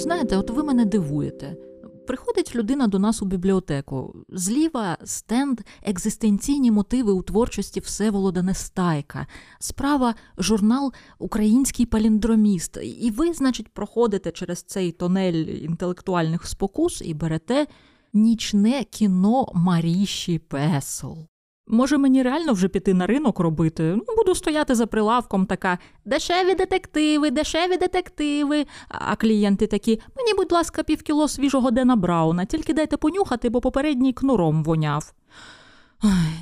От знаєте, от ви мене дивуєте. Приходить людина до нас у бібліотеку. Зліва стенд екзистенційні мотиви у творчості Всеволода Нестайка, справа журнал Український паліндроміст. І ви, значить, проходите через цей тонель інтелектуальних спокус і берете нічне кіно Маріші Песл. Може, мені реально вже піти на ринок робити? Ну, буду стояти за прилавком, така дешеві детективи, дешеві детективи. А клієнти такі: мені, будь ласка, півкіло свіжого Дена Брауна, тільки дайте понюхати, бо попередній кнуром воняв.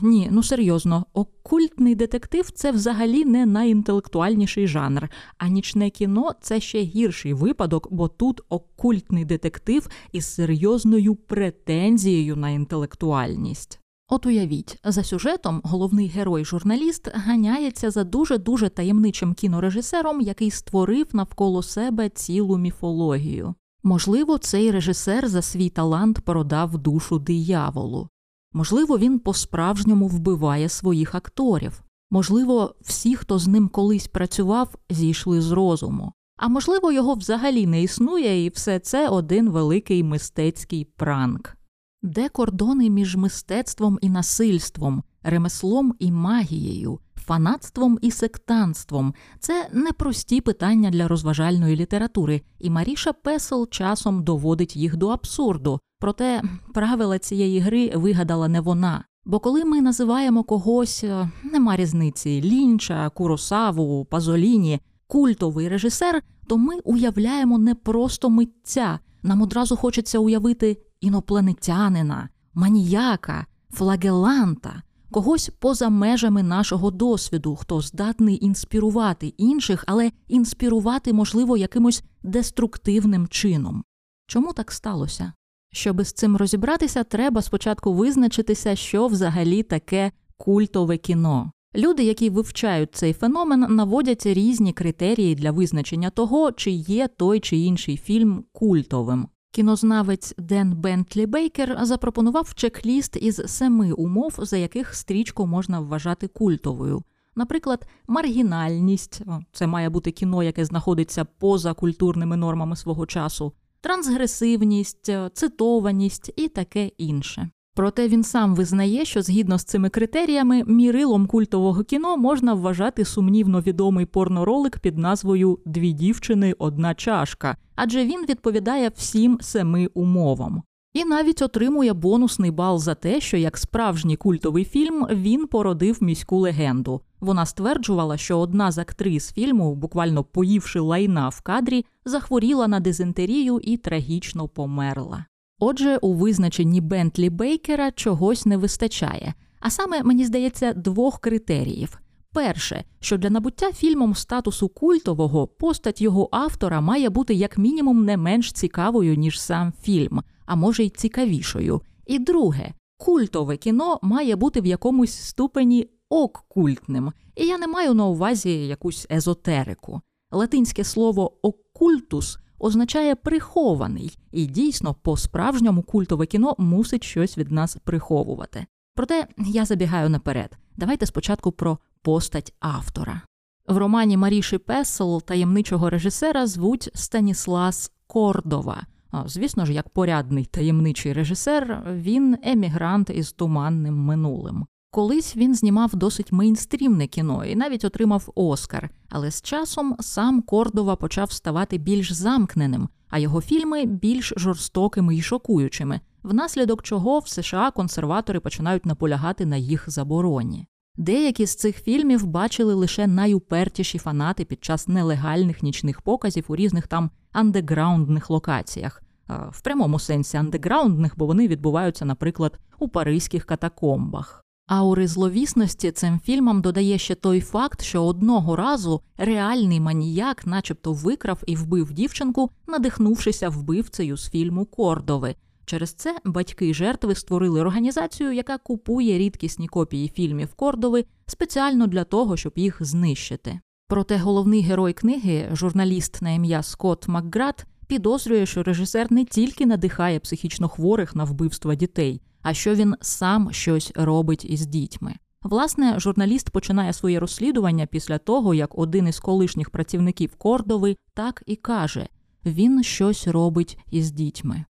Ні, ну серйозно, окультний детектив це взагалі не найінтелектуальніший жанр, а нічне кіно це ще гірший випадок, бо тут окультний детектив із серйозною претензією на інтелектуальність. От уявіть, за сюжетом головний герой-журналіст ганяється за дуже дуже таємничим кінорежисером, який створив навколо себе цілу міфологію. Можливо, цей режисер за свій талант продав душу дияволу. Можливо, він по-справжньому вбиває своїх акторів. Можливо, всі, хто з ним колись працював, зійшли з розуму. А можливо, його взагалі не існує, і все це один великий мистецький пранк. Де кордони між мистецтвом і насильством, ремеслом і магією, фанатством і сектантством це непрості питання для розважальної літератури, і Маріша Песел часом доводить їх до абсурду. Проте правила цієї гри вигадала не вона. Бо коли ми називаємо когось, е, нема різниці лінча, Куросаву, Пазоліні, культовий режисер, то ми уявляємо не просто митця. Нам одразу хочеться уявити інопланетянина, маніяка, флагеланта, когось поза межами нашого досвіду, хто здатний інспірувати інших, але інспірувати, можливо, якимось деструктивним чином. Чому так сталося? Щоби з цим розібратися, треба спочатку визначитися, що взагалі таке культове кіно. Люди, які вивчають цей феномен, наводять різні критерії для визначення того, чи є той чи інший фільм культовим. Кінознавець Ден Бентлі Бейкер запропонував чек-ліст із семи умов, за яких стрічку можна вважати культовою. Наприклад, маргінальність це має бути кіно, яке знаходиться поза культурними нормами свого часу, трансгресивність, цитованість і таке інше. Проте він сам визнає, що згідно з цими критеріями мірилом культового кіно можна вважати сумнівно відомий порноролик під назвою Дві дівчини, одна чашка, адже він відповідає всім семи умовам. І навіть отримує бонусний бал за те, що як справжній культовий фільм він породив міську легенду. Вона стверджувала, що одна з актрис фільму, буквально поївши лайна в кадрі, захворіла на дизентерію і трагічно померла. Отже, у визначенні Бентлі Бейкера чогось не вистачає, а саме, мені здається, двох критеріїв. Перше, що для набуття фільмом статусу культового постать його автора має бути як мінімум не менш цікавою, ніж сам фільм, а може й цікавішою. І друге, культове кіно має бути в якомусь ступені оккультним, і я не маю на увазі якусь езотерику. Латинське слово оккультус означає прихований, і дійсно, по-справжньому культове кіно мусить щось від нас приховувати. Проте я забігаю наперед. Давайте спочатку про постать автора. В романі Маріші Песел таємничого режисера звуть Станіслас Кордова. Звісно ж, як порядний таємничий режисер, він емігрант із туманним минулим. Колись він знімав досить мейнстрімне кіно і навіть отримав Оскар, але з часом сам Кордова почав ставати більш замкненим, а його фільми більш жорстокими і шокуючими, внаслідок чого в США консерватори починають наполягати на їх забороні. Деякі з цих фільмів бачили лише найупертіші фанати під час нелегальних нічних показів у різних там андеграундних локаціях, в прямому сенсі андеграундних, бо вони відбуваються, наприклад, у паризьких катакомбах. Аури зловісності цим фільмам додає ще той факт, що одного разу реальний маніяк, начебто, викрав і вбив дівчинку, надихнувшися вбивцею з фільму Кордови. Через це батьки жертви створили організацію, яка купує рідкісні копії фільмів Кордови спеціально для того, щоб їх знищити. Проте головний герой книги, журналіст на ім'я Скотт Макград, підозрює, що режисер не тільки надихає психічно хворих на вбивства дітей а що він сам щось робить із дітьми. Власне, журналіст починає своє розслідування після того, як один із колишніх працівників Кордови так і каже: він щось робить із дітьми.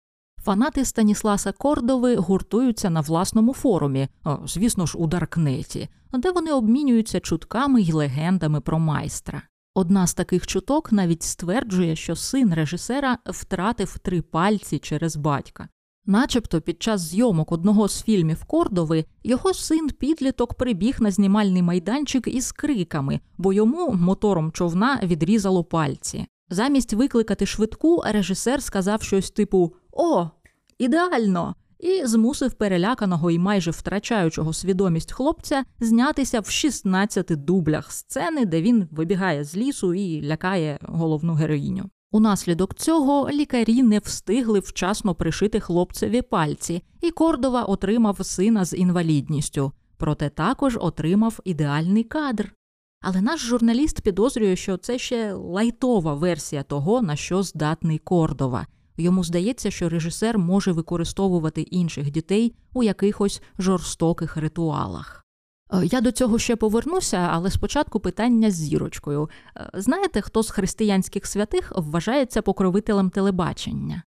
Фанати Станісласа Кордови гуртуються на власному форумі, звісно ж, у Даркнеті, де вони обмінюються чутками й легендами про майстра. Одна з таких чуток навіть стверджує, що син режисера втратив три пальці через батька. Начебто під час зйомок одного з фільмів Кордови його син підліток прибіг на знімальний майданчик із криками, бо йому мотором човна відрізало пальці. Замість викликати швидку, режисер сказав щось типу О, ідеально! І змусив переляканого і майже втрачаючого свідомість хлопця знятися в 16 дублях сцени, де він вибігає з лісу і лякає головну героїню. Унаслідок цього лікарі не встигли вчасно пришити хлопцеві пальці, і Кордова отримав сина з інвалідністю, проте також отримав ідеальний кадр. Але наш журналіст підозрює, що це ще лайтова версія того, на що здатний Кордова. Йому здається, що режисер може використовувати інших дітей у якихось жорстоких ритуалах. Е, я до цього ще повернуся, але спочатку питання з зірочкою. Е, знаєте, хто з християнських святих вважається покровителем телебачення?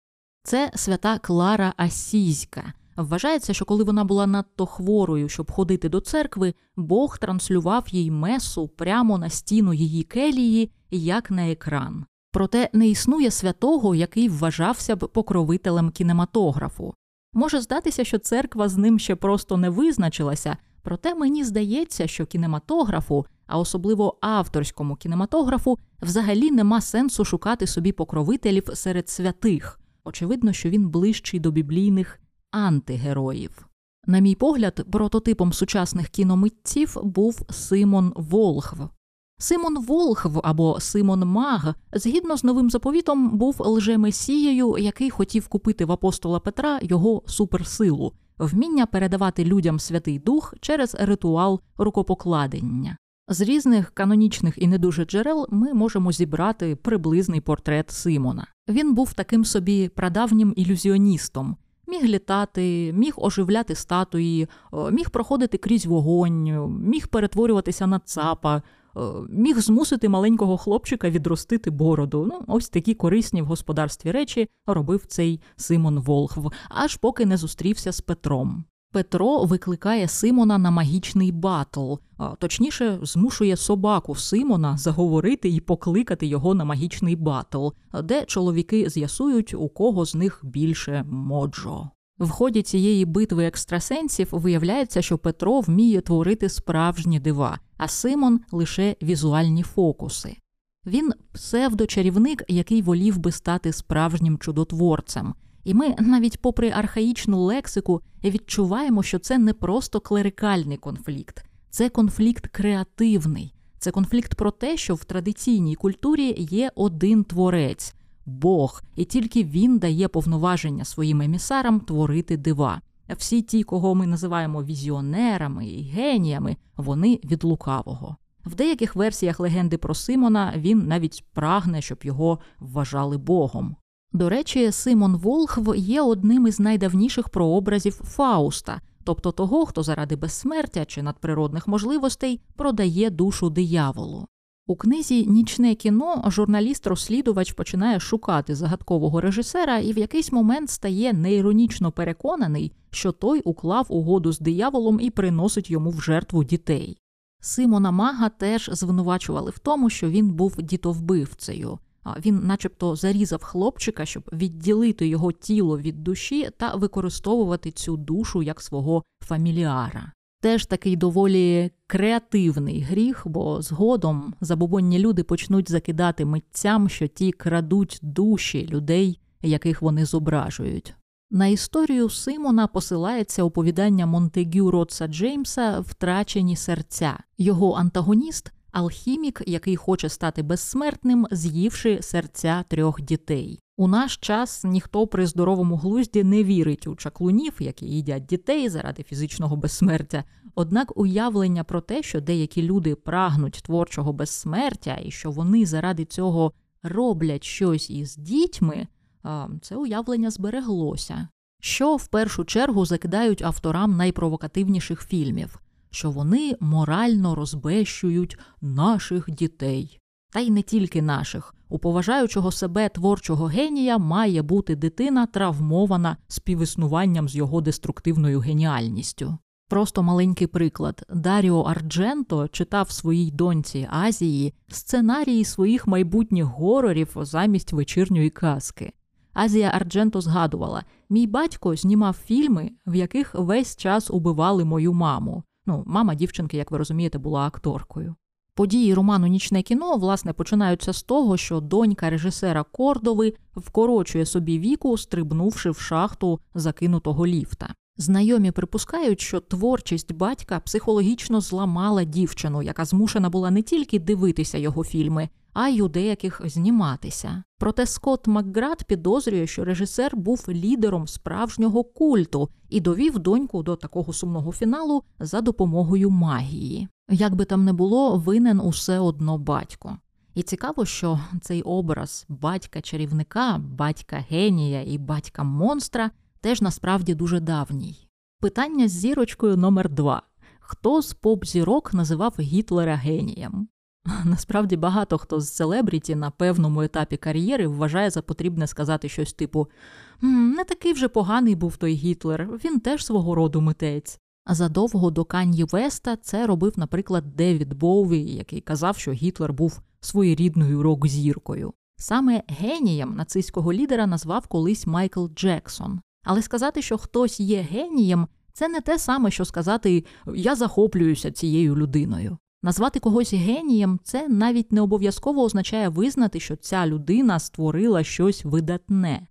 Це свята Клара Асійська. Вважається, що коли вона була надто хворою, щоб ходити до церкви, Бог транслював їй месу прямо на стіну її келії, як на екран. Проте не існує святого, який вважався б покровителем кінематографу. Може здатися, що церква з ним ще просто не визначилася, проте мені здається, що кінематографу, а особливо авторському кінематографу, взагалі нема сенсу шукати собі покровителів серед святих. Очевидно, що він ближчий до біблійних антигероїв. На мій погляд, прототипом сучасних кіномитців був Симон Волхв. Симон Волхв або Симон Маг, згідно з новим заповітом, був лжемесією, який хотів купити в апостола Петра його суперсилу, вміння передавати людям Святий Дух через ритуал рукопокладення. З різних канонічних і не дуже джерел ми можемо зібрати приблизний портрет Симона. Він був таким собі прадавнім ілюзіоністом, міг літати, міг оживляти статуї, міг проходити крізь вогонь, міг перетворюватися на цапа. Е, міг змусити маленького хлопчика відростити бороду. Ну, ось такі корисні в господарстві речі робив цей Симон Волхв, аж поки не зустрівся з Петром. Петро викликає Симона на магічний батл, точніше, змушує собаку Симона заговорити і покликати його на магічний батл, де чоловіки з'ясують, у кого з них більше mojo. В ході цієї битви екстрасенсів виявляється, що Петро вміє творити справжні дива, а Симон лише візуальні фокуси. Він псевдочарівник, який волів би стати справжнім чудотворцем. І ми, навіть попри архаїчну лексику, відчуваємо, що це не просто клерикальний конфлікт, це конфлікт креативний, це конфлікт про те, що в традиційній культурі є один творець, Бог, і тільки він дає повноваження своїм емісарам творити дива. Всі ті, кого ми називаємо візіонерами і геніями, вони від лукавого. В деяких версіях легенди про Симона він навіть прагне, щоб його вважали Богом. До речі, Симон Волхв є одним із найдавніших прообразів Фауста, тобто того, хто заради безсмертя чи надприродних можливостей продає душу дияволу. У книзі Нічне кіно журналіст-розслідувач починає шукати загадкового режисера і в якийсь момент стає неіронічно переконаний, що той уклав угоду з дияволом і приносить йому в жертву дітей. Симона Мага теж звинувачували в тому, що він був дітовбивцею. Він, начебто, зарізав хлопчика, щоб відділити його тіло від душі та використовувати цю душу як свого фаміліара теж такий доволі креативний гріх, бо згодом забобонні люди почнуть закидати митцям, що ті крадуть душі людей, яких вони зображують. На історію Симона посилається оповідання Монтегю Ротса Джеймса Втрачені серця. Його антагоніст алхімік, який хоче стати безсмертним, з'ївши серця трьох дітей. У наш час ніхто при здоровому глузді не вірить у чаклунів, які їдять дітей заради фізичного безсмертя. Однак уявлення про те, що деякі люди прагнуть творчого безсмертя і що вони заради цього роблять щось із дітьми, це уявлення збереглося. Що в першу чергу закидають авторам найпровокативніших фільмів, що вони морально розбещують наших дітей. Та й не тільки наших, у поважаючого себе творчого генія має бути дитина травмована співіснуванням з його деструктивною геніальністю. Просто маленький приклад. Даріо Ардженто читав своїй доньці Азії сценарії своїх майбутніх горорів замість вечірньої казки. Азія Ардженто згадувала: мій батько знімав фільми, в яких весь час убивали мою маму. Ну, мама дівчинки, як ви розумієте, була акторкою. Події роману Нічне кіно власне починаються з того, що донька режисера Кордови вкорочує собі віку, стрибнувши в шахту закинутого ліфта. Знайомі припускають, що творчість батька психологічно зламала дівчину, яка змушена була не тільки дивитися його фільми, а й у деяких зніматися. Проте Скотт Макград підозрює, що режисер був лідером справжнього культу і довів доньку до такого сумного фіналу за допомогою магії. Як би там не було, винен усе одно батько. І цікаво, що цей образ батька чарівника, батька генія і батька монстра теж насправді дуже давній. Питання з зірочкою номер два: хто з поп-зірок називав Гітлера генієм? Насправді багато хто з селебріті на певному етапі кар'єри вважає за потрібне сказати щось типу не такий вже поганий був той Гітлер, він теж свого роду митець. А задовго до Кан'ї Веста це робив, наприклад, Девід Боуві, який казав, що Гітлер був своєрідною рок-зіркою. Саме генієм нацистського лідера назвав колись Майкл Джексон. Але сказати, що хтось є генієм, це не те саме, що сказати я захоплююся цією людиною. Назвати когось генієм це навіть не обов'язково означає визнати, що ця людина створила щось видатне.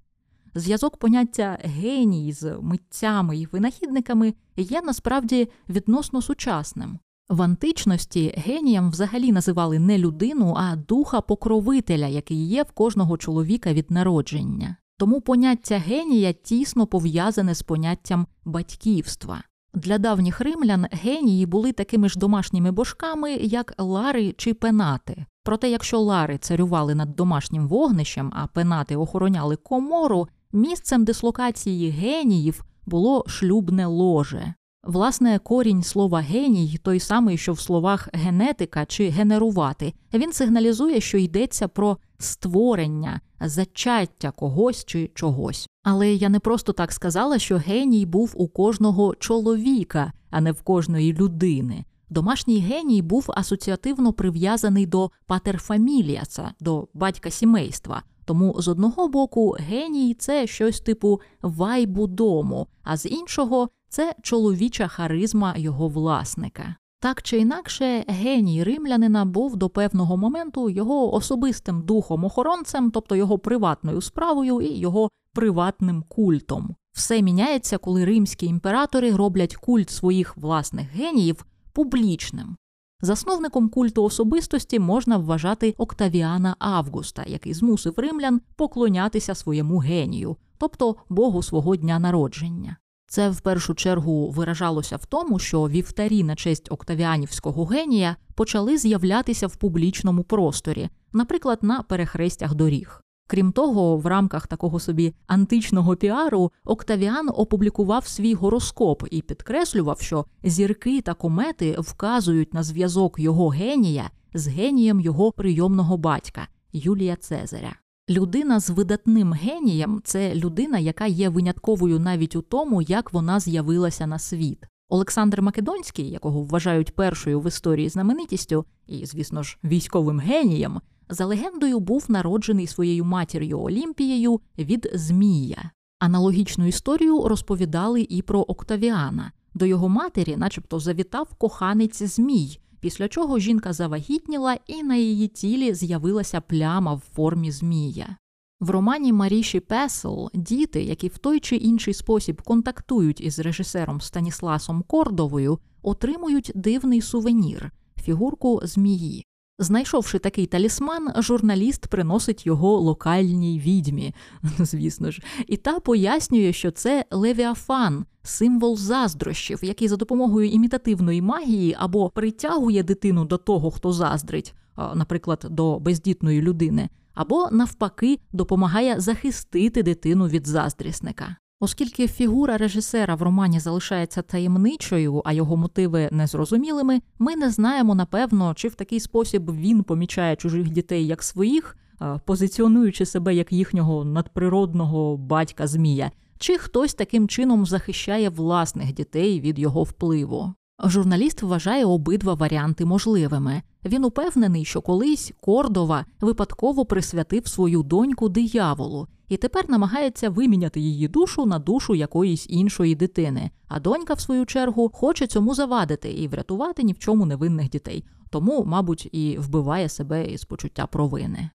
Зв'язок поняття геній з митцями і винахідниками є насправді відносно сучасним. В античності генієм взагалі називали не людину, а духа покровителя, який є в кожного чоловіка від народження. Тому поняття генія тісно пов'язане з поняттям батьківства. Для давніх римлян генії були такими ж домашніми божками, як лари чи пенати. Проте, якщо лари царювали над домашнім вогнищем, а пенати охороняли комору, місцем дислокації геніїв було шлюбне ложе. Власне, корінь слова геній той самий, що в словах генетика чи генерувати. Він сигналізує, що йдеться про створення, зачаття когось чи чогось. Але я не просто так сказала, що геній був у кожного чоловіка, а не в кожної людини. Домашній геній був асоціативно прив'язаний до патерфаміліаса, до батька сімейства. Тому з одного боку геній це щось типу вайбу дому, а з іншого це чоловіча харизма його власника. Так чи інакше, геній римлянина був до певного моменту його особистим духом-охоронцем, тобто його приватною справою і його приватним культом. Все міняється, коли римські імператори роблять культ своїх власних геніїв публічним. Засновником культу особистості можна вважати Октавіана Августа, який змусив римлян поклонятися своєму генію, тобто богу свого дня народження. Це в першу чергу виражалося в тому, що вівтарі на честь октавіанівського генія почали з'являтися в публічному просторі, наприклад, на перехрестях доріг. Крім того, в рамках такого собі античного піару Октавіан опублікував свій гороскоп і підкреслював, що зірки та комети вказують на зв'язок його генія з генієм його прийомного батька Юлія Цезаря. Людина з видатним генієм це людина, яка є винятковою навіть у тому, як вона з'явилася на світ. Олександр Македонський, якого вважають першою в історії знаменитістю, і, звісно ж, військовим генієм, за легендою був народжений своєю матір'ю Олімпією від Змія. Аналогічну історію розповідали і про Октавіана. До його матері, начебто, завітав коханець Змій, після чого жінка завагітніла і на її тілі з'явилася пляма в формі змія. В романі Маріші Песел діти, які в той чи інший спосіб контактують із режисером Станісласом Кордовою, отримують дивний сувенір фігурку змії. Знайшовши такий талісман, журналіст приносить його локальній відьмі, звісно ж, і та пояснює, що це левіафан, символ заздрощів, який за допомогою імітативної магії або притягує дитину до того, хто заздрить, наприклад, до бездітної людини, або навпаки допомагає захистити дитину від заздрісника. Оскільки фігура режисера в романі залишається таємничою, а його мотиви незрозумілими, ми не знаємо напевно, чи в такий спосіб він помічає чужих дітей як своїх, позиціонуючи себе як їхнього надприродного батька Змія, чи хтось таким чином захищає власних дітей від його впливу. Журналіст вважає обидва варіанти можливими. Він упевнений, що колись Кордова випадково присвятив свою доньку дияволу і тепер намагається виміняти її душу на душу якоїсь іншої дитини. А донька, в свою чергу, хоче цьому завадити і врятувати ні в чому невинних дітей. Тому, мабуть, і вбиває себе із почуття провини.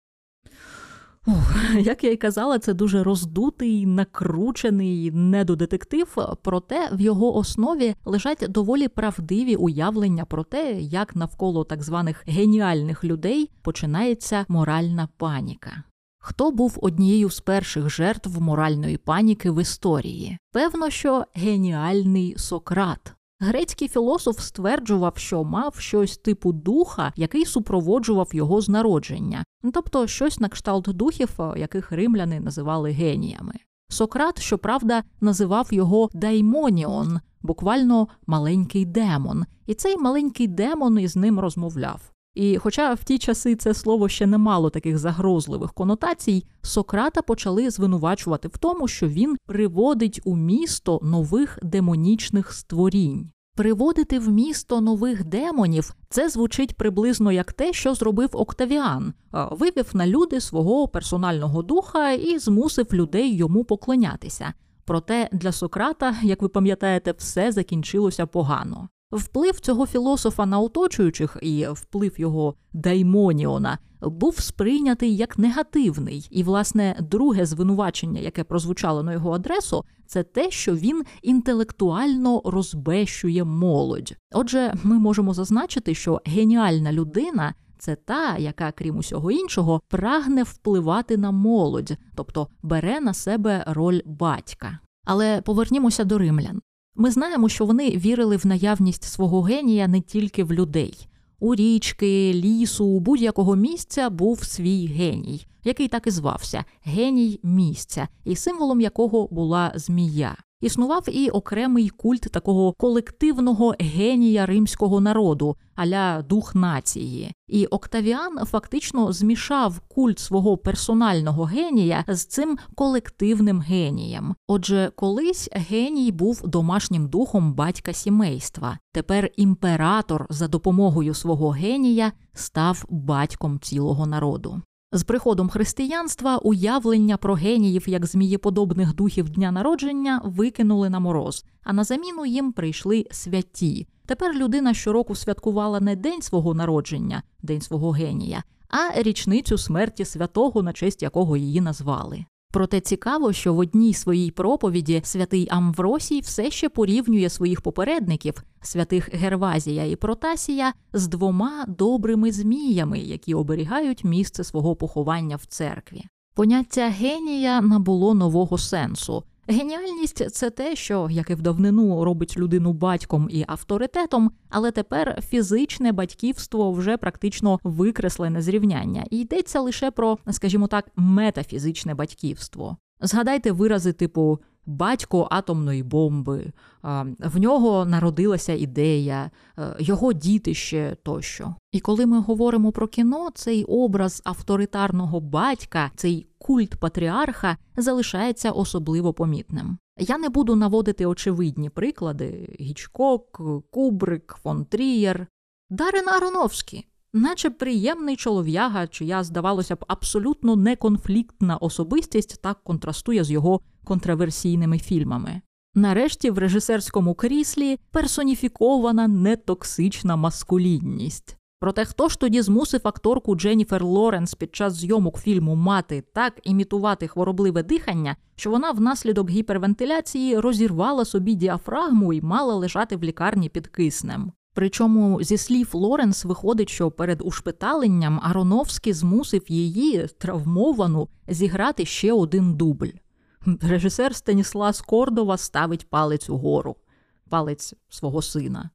Ух, Як я й казала, це дуже роздутий, накручений недодетектив, проте в його основі лежать доволі правдиві уявлення про те, як навколо так званих геніальних людей починається моральна паніка. Хто був однією з перших жертв моральної паніки в історії? Певно, що геніальний Сократ. Грецький філософ стверджував, що мав щось типу духа, який супроводжував його з народження, тобто щось на кшталт духів, яких римляни називали геніями. Сократ, щоправда, називав його даймоніон, буквально маленький демон, і цей маленький демон із ним розмовляв. І, хоча в ті часи це слово ще не мало таких загрозливих конотацій, Сократа почали звинувачувати в тому, що він приводить у місто нових демонічних створінь. Приводити в місто нових демонів це звучить приблизно як те, що зробив Октавіан, вивів на люди свого персонального духа і змусив людей йому поклонятися. Проте для Сократа, як ви пам'ятаєте, все закінчилося погано. Вплив цього філософа на оточуючих і вплив його даймоніона був сприйнятий як негативний, і, власне, друге звинувачення, яке прозвучало на його адресу, це те, що він інтелектуально розбещує молодь. Отже, ми можемо зазначити, що геніальна людина. Це та, яка, крім усього іншого, прагне впливати на молодь, тобто бере на себе роль батька. Але повернімося до римлян. Ми знаємо, що вони вірили в наявність свого генія не тільки в людей. У річки, лісу, будь-якого місця був свій геній, який так і звався геній місця, і символом якого була змія. Існував і окремий культ такого колективного генія римського народу, аля дух нації. І Октавіан фактично змішав культ свого персонального генія з цим колективним генієм. Отже, колись геній був домашнім духом батька сімейства. Тепер імператор за допомогою свого генія став батьком цілого народу. З приходом християнства уявлення про геніїв як змієподобних духів дня народження викинули на мороз, а на заміну їм прийшли святі. Тепер людина щороку святкувала не день свого народження, день свого генія, а річницю смерті святого, на честь якого її назвали. Проте цікаво, що в одній своїй проповіді святий Амвросій все ще порівнює своїх попередників, святих Гервазія і Протасія, з двома добрими зміями, які оберігають місце свого поховання в церкві. Поняття генія набуло нового сенсу. Геніальність це те, що, як і в давнину, робить людину батьком і авторитетом, але тепер фізичне батьківство вже практично викреслене зрівняння, і йдеться лише про, скажімо так, метафізичне батьківство. Згадайте вирази типу батько атомної бомби, в нього народилася ідея, е, його дітище тощо. І коли ми говоримо про кіно, цей образ авторитарного батька, цей культ патріарха залишається особливо помітним. Я не буду наводити очевидні приклади: Гічкок, Кубрик, фон Трієр, Дарин Ароновський. Наче приємний чолов'яга, чия, здавалося б, абсолютно неконфліктна особистість так контрастує з його контраверсійними фільмами. Нарешті в режисерському кріслі персоніфікована нетоксична маскулінність. Проте хто ж тоді змусив акторку Дженніфер Лоренс під час зйомок фільму мати так імітувати хворобливе дихання, що вона внаслідок гіпервентиляції розірвала собі діафрагму і мала лежати в лікарні під киснем. Причому зі слів Лоренс виходить, що перед ушпиталенням Ароновський змусив її травмовану зіграти ще один дубль. Режисер Станіслас Кордова ставить палець угору, палець свого сина.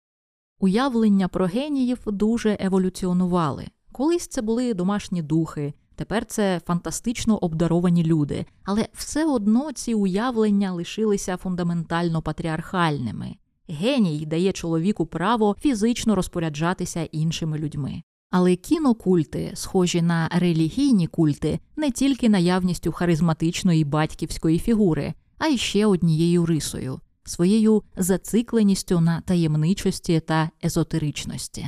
Уявлення про геніїв дуже еволюціонували. Колись це були домашні духи, тепер це фантастично обдаровані люди, але все одно ці уявлення лишилися фундаментально патріархальними. Геній дає чоловіку право фізично розпоряджатися іншими людьми. Але кінокульти, схожі на релігійні культи, не тільки наявністю харизматичної батьківської фігури, а й ще однією рисою своєю зацикленістю на таємничості та езотеричності.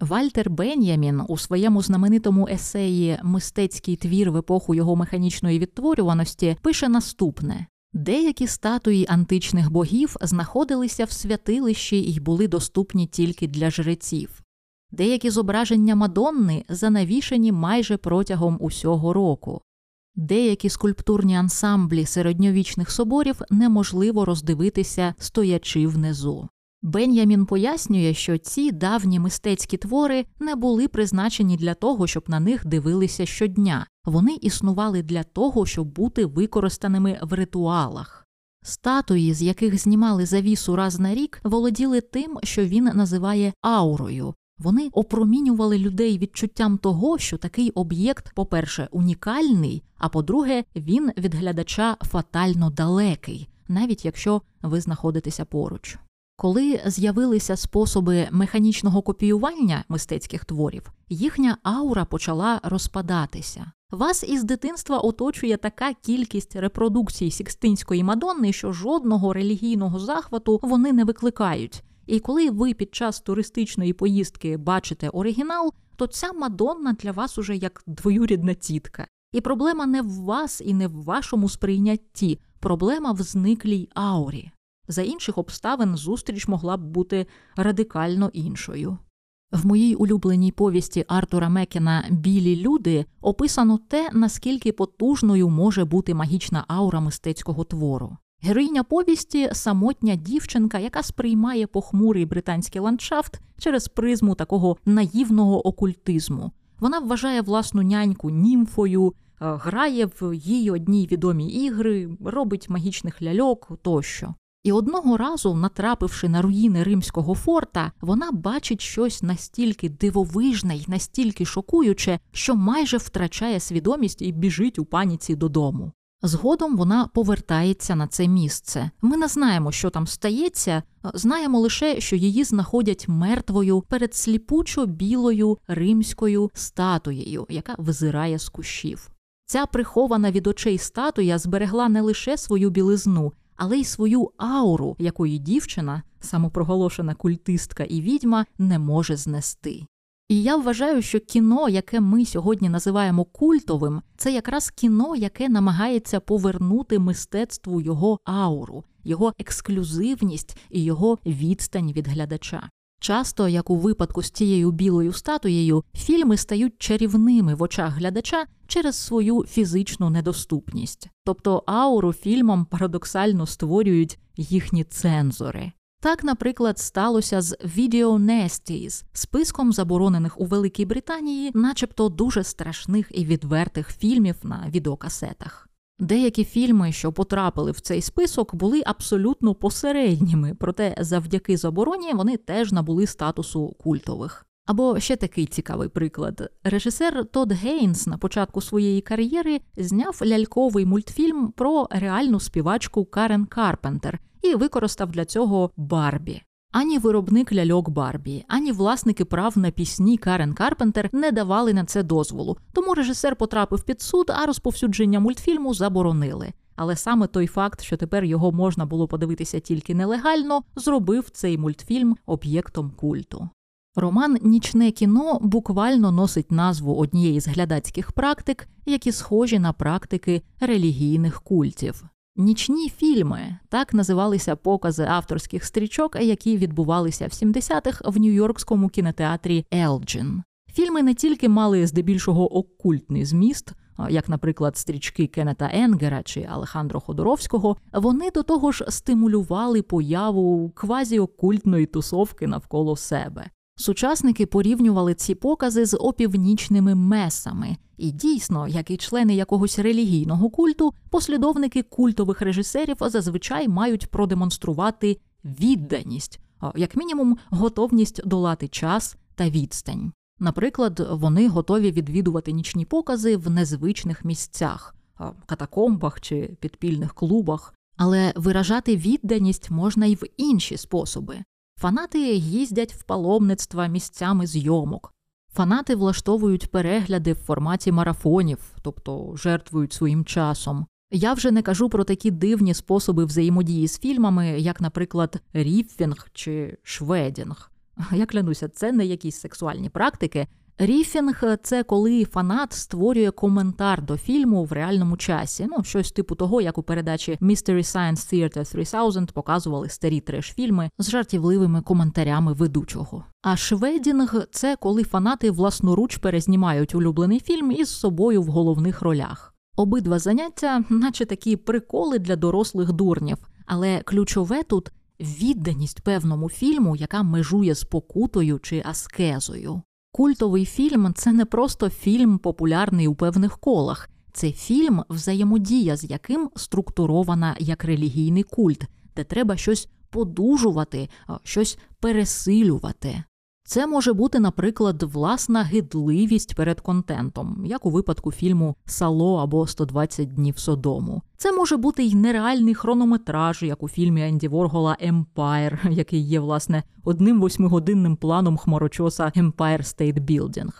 Вальтер Бен'ямін у своєму знаменитому есеї Мистецький твір в епоху його механічної відтворюваності пише наступне деякі статуї античних богів знаходилися в святилищі і були доступні тільки для жреців. Деякі зображення Мадонни занавішені майже протягом усього року. Деякі скульптурні ансамблі середньовічних соборів неможливо роздивитися, стоячи внизу. Бен'ямін пояснює, що ці давні мистецькі твори не були призначені для того, щоб на них дивилися щодня, вони існували для того, щоб бути використаними в ритуалах. Статуї, з яких знімали завісу раз на рік, володіли тим, що він називає аурою, вони опромінювали людей відчуттям того, що такий об'єкт, по-перше, унікальний, а по-друге, він від глядача фатально далекий, навіть якщо ви знаходитеся поруч. Коли з'явилися способи механічного копіювання мистецьких творів, їхня аура почала розпадатися. Вас із дитинства оточує така кількість репродукцій Сікстинської мадонни, що жодного релігійного захвату вони не викликають. І коли ви під час туристичної поїздки бачите оригінал, то ця Мадонна для вас уже як двоюрідна тітка. І проблема не в вас і не в вашому сприйнятті, проблема в зниклій аурі. За інших обставин зустріч могла б бути радикально іншою. В моїй улюбленій повісті Артура Мекена Білі люди описано те, наскільки потужною може бути магічна аура мистецького твору. Героїня повісті самотня дівчинка, яка сприймає похмурий британський ландшафт через призму такого наївного окультизму. Вона вважає власну няньку німфою, е, грає в її одній відомі ігри, робить магічних ляльок тощо. І одного разу, натрапивши на руїни римського форта, вона бачить щось настільки дивовижне й настільки шокуюче, що майже втрачає свідомість і біжить у паніці додому. Згодом вона повертається на це місце. Ми не знаємо, що там стається, знаємо лише, що її знаходять мертвою перед сліпучо білою римською статуєю, яка визирає з кущів. Ця прихована від очей статуя зберегла не лише свою білизну, але й свою ауру, якої дівчина, самопроголошена культистка і відьма, не може знести. І я вважаю, що кіно, яке ми сьогодні називаємо культовим, це якраз кіно, яке намагається повернути мистецтву його ауру, його ексклюзивність і його відстань від глядача. Часто, як у випадку з цією білою статуєю, фільми стають чарівними в очах глядача через свою фізичну недоступність, тобто ауру фільмам парадоксально створюють їхні цензори. Так, наприклад, сталося з Video Nasties, списком заборонених у Великій Британії, начебто дуже страшних і відвертих фільмів на відеокасетах. Деякі фільми, що потрапили в цей список, були абсолютно посередніми, проте завдяки забороні вони теж набули статусу культових. Або ще такий цікавий приклад: режисер Тодд Гейнс на початку своєї кар'єри зняв ляльковий мультфільм про реальну співачку Карен Карпентер і використав для цього Барбі. Ані виробник ляльок Барбі, ані власники прав на пісні Карен Карпентер не давали на це дозволу, тому режисер потрапив під суд, а розповсюдження мультфільму заборонили. Але саме той факт, що тепер його можна було подивитися тільки нелегально, зробив цей мультфільм об'єктом культу. Роман Нічне кіно буквально носить назву однієї з глядацьких практик, які схожі на практики релігійних культів. Нічні фільми так називалися покази авторських стрічок, які відбувалися в 70-х в Нью-Йоркському кінотеатрі Елджин. Фільми не тільки мали здебільшого окультний зміст, як, наприклад, стрічки Кеннета Енгера чи Алехандро Ходоровського, вони до того ж стимулювали появу квазіокультної тусовки навколо себе. Сучасники порівнювали ці покази з опівнічними месами, і дійсно, як і члени якогось релігійного культу, послідовники культових режисерів зазвичай мають продемонструвати відданість, як мінімум, готовність долати час та відстань. Наприклад, вони готові відвідувати нічні покази в незвичних місцях, катакомбах чи підпільних клубах, але виражати відданість можна й в інші способи. Фанати їздять в паломництва місцями зйомок. Фанати влаштовують перегляди в форматі марафонів, тобто жертвують своїм часом. Я вже не кажу про такі дивні способи взаємодії з фільмами, як, наприклад, ріффінг чи шведінг. Я клянуся, це не якісь сексуальні практики. Ріфінг це коли фанат створює коментар до фільму в реальному часі. Ну, щось типу того, як у передачі Mystery Science Theater 3000 показували старі треш-фільми з жартівливими коментарями ведучого. А шведінг це коли фанати власноруч перезнімають улюблений фільм із собою в головних ролях. Обидва заняття, наче такі приколи для дорослих дурнів, але ключове тут відданість певному фільму, яка межує з покутою чи аскезою. Культовий фільм це не просто фільм, популярний у певних колах, це фільм, взаємодія з яким структурована як релігійний культ, де треба щось подужувати, щось пересилювати. Це може бути, наприклад, власна гидливість перед контентом, як у випадку фільму Сало або «120 днів Содому. Це може бути й нереальний хронометраж, як у фільмі Енді Воргола Емпайр, який є, власне, одним восьмигодинним планом хмарочоса Empire State Building.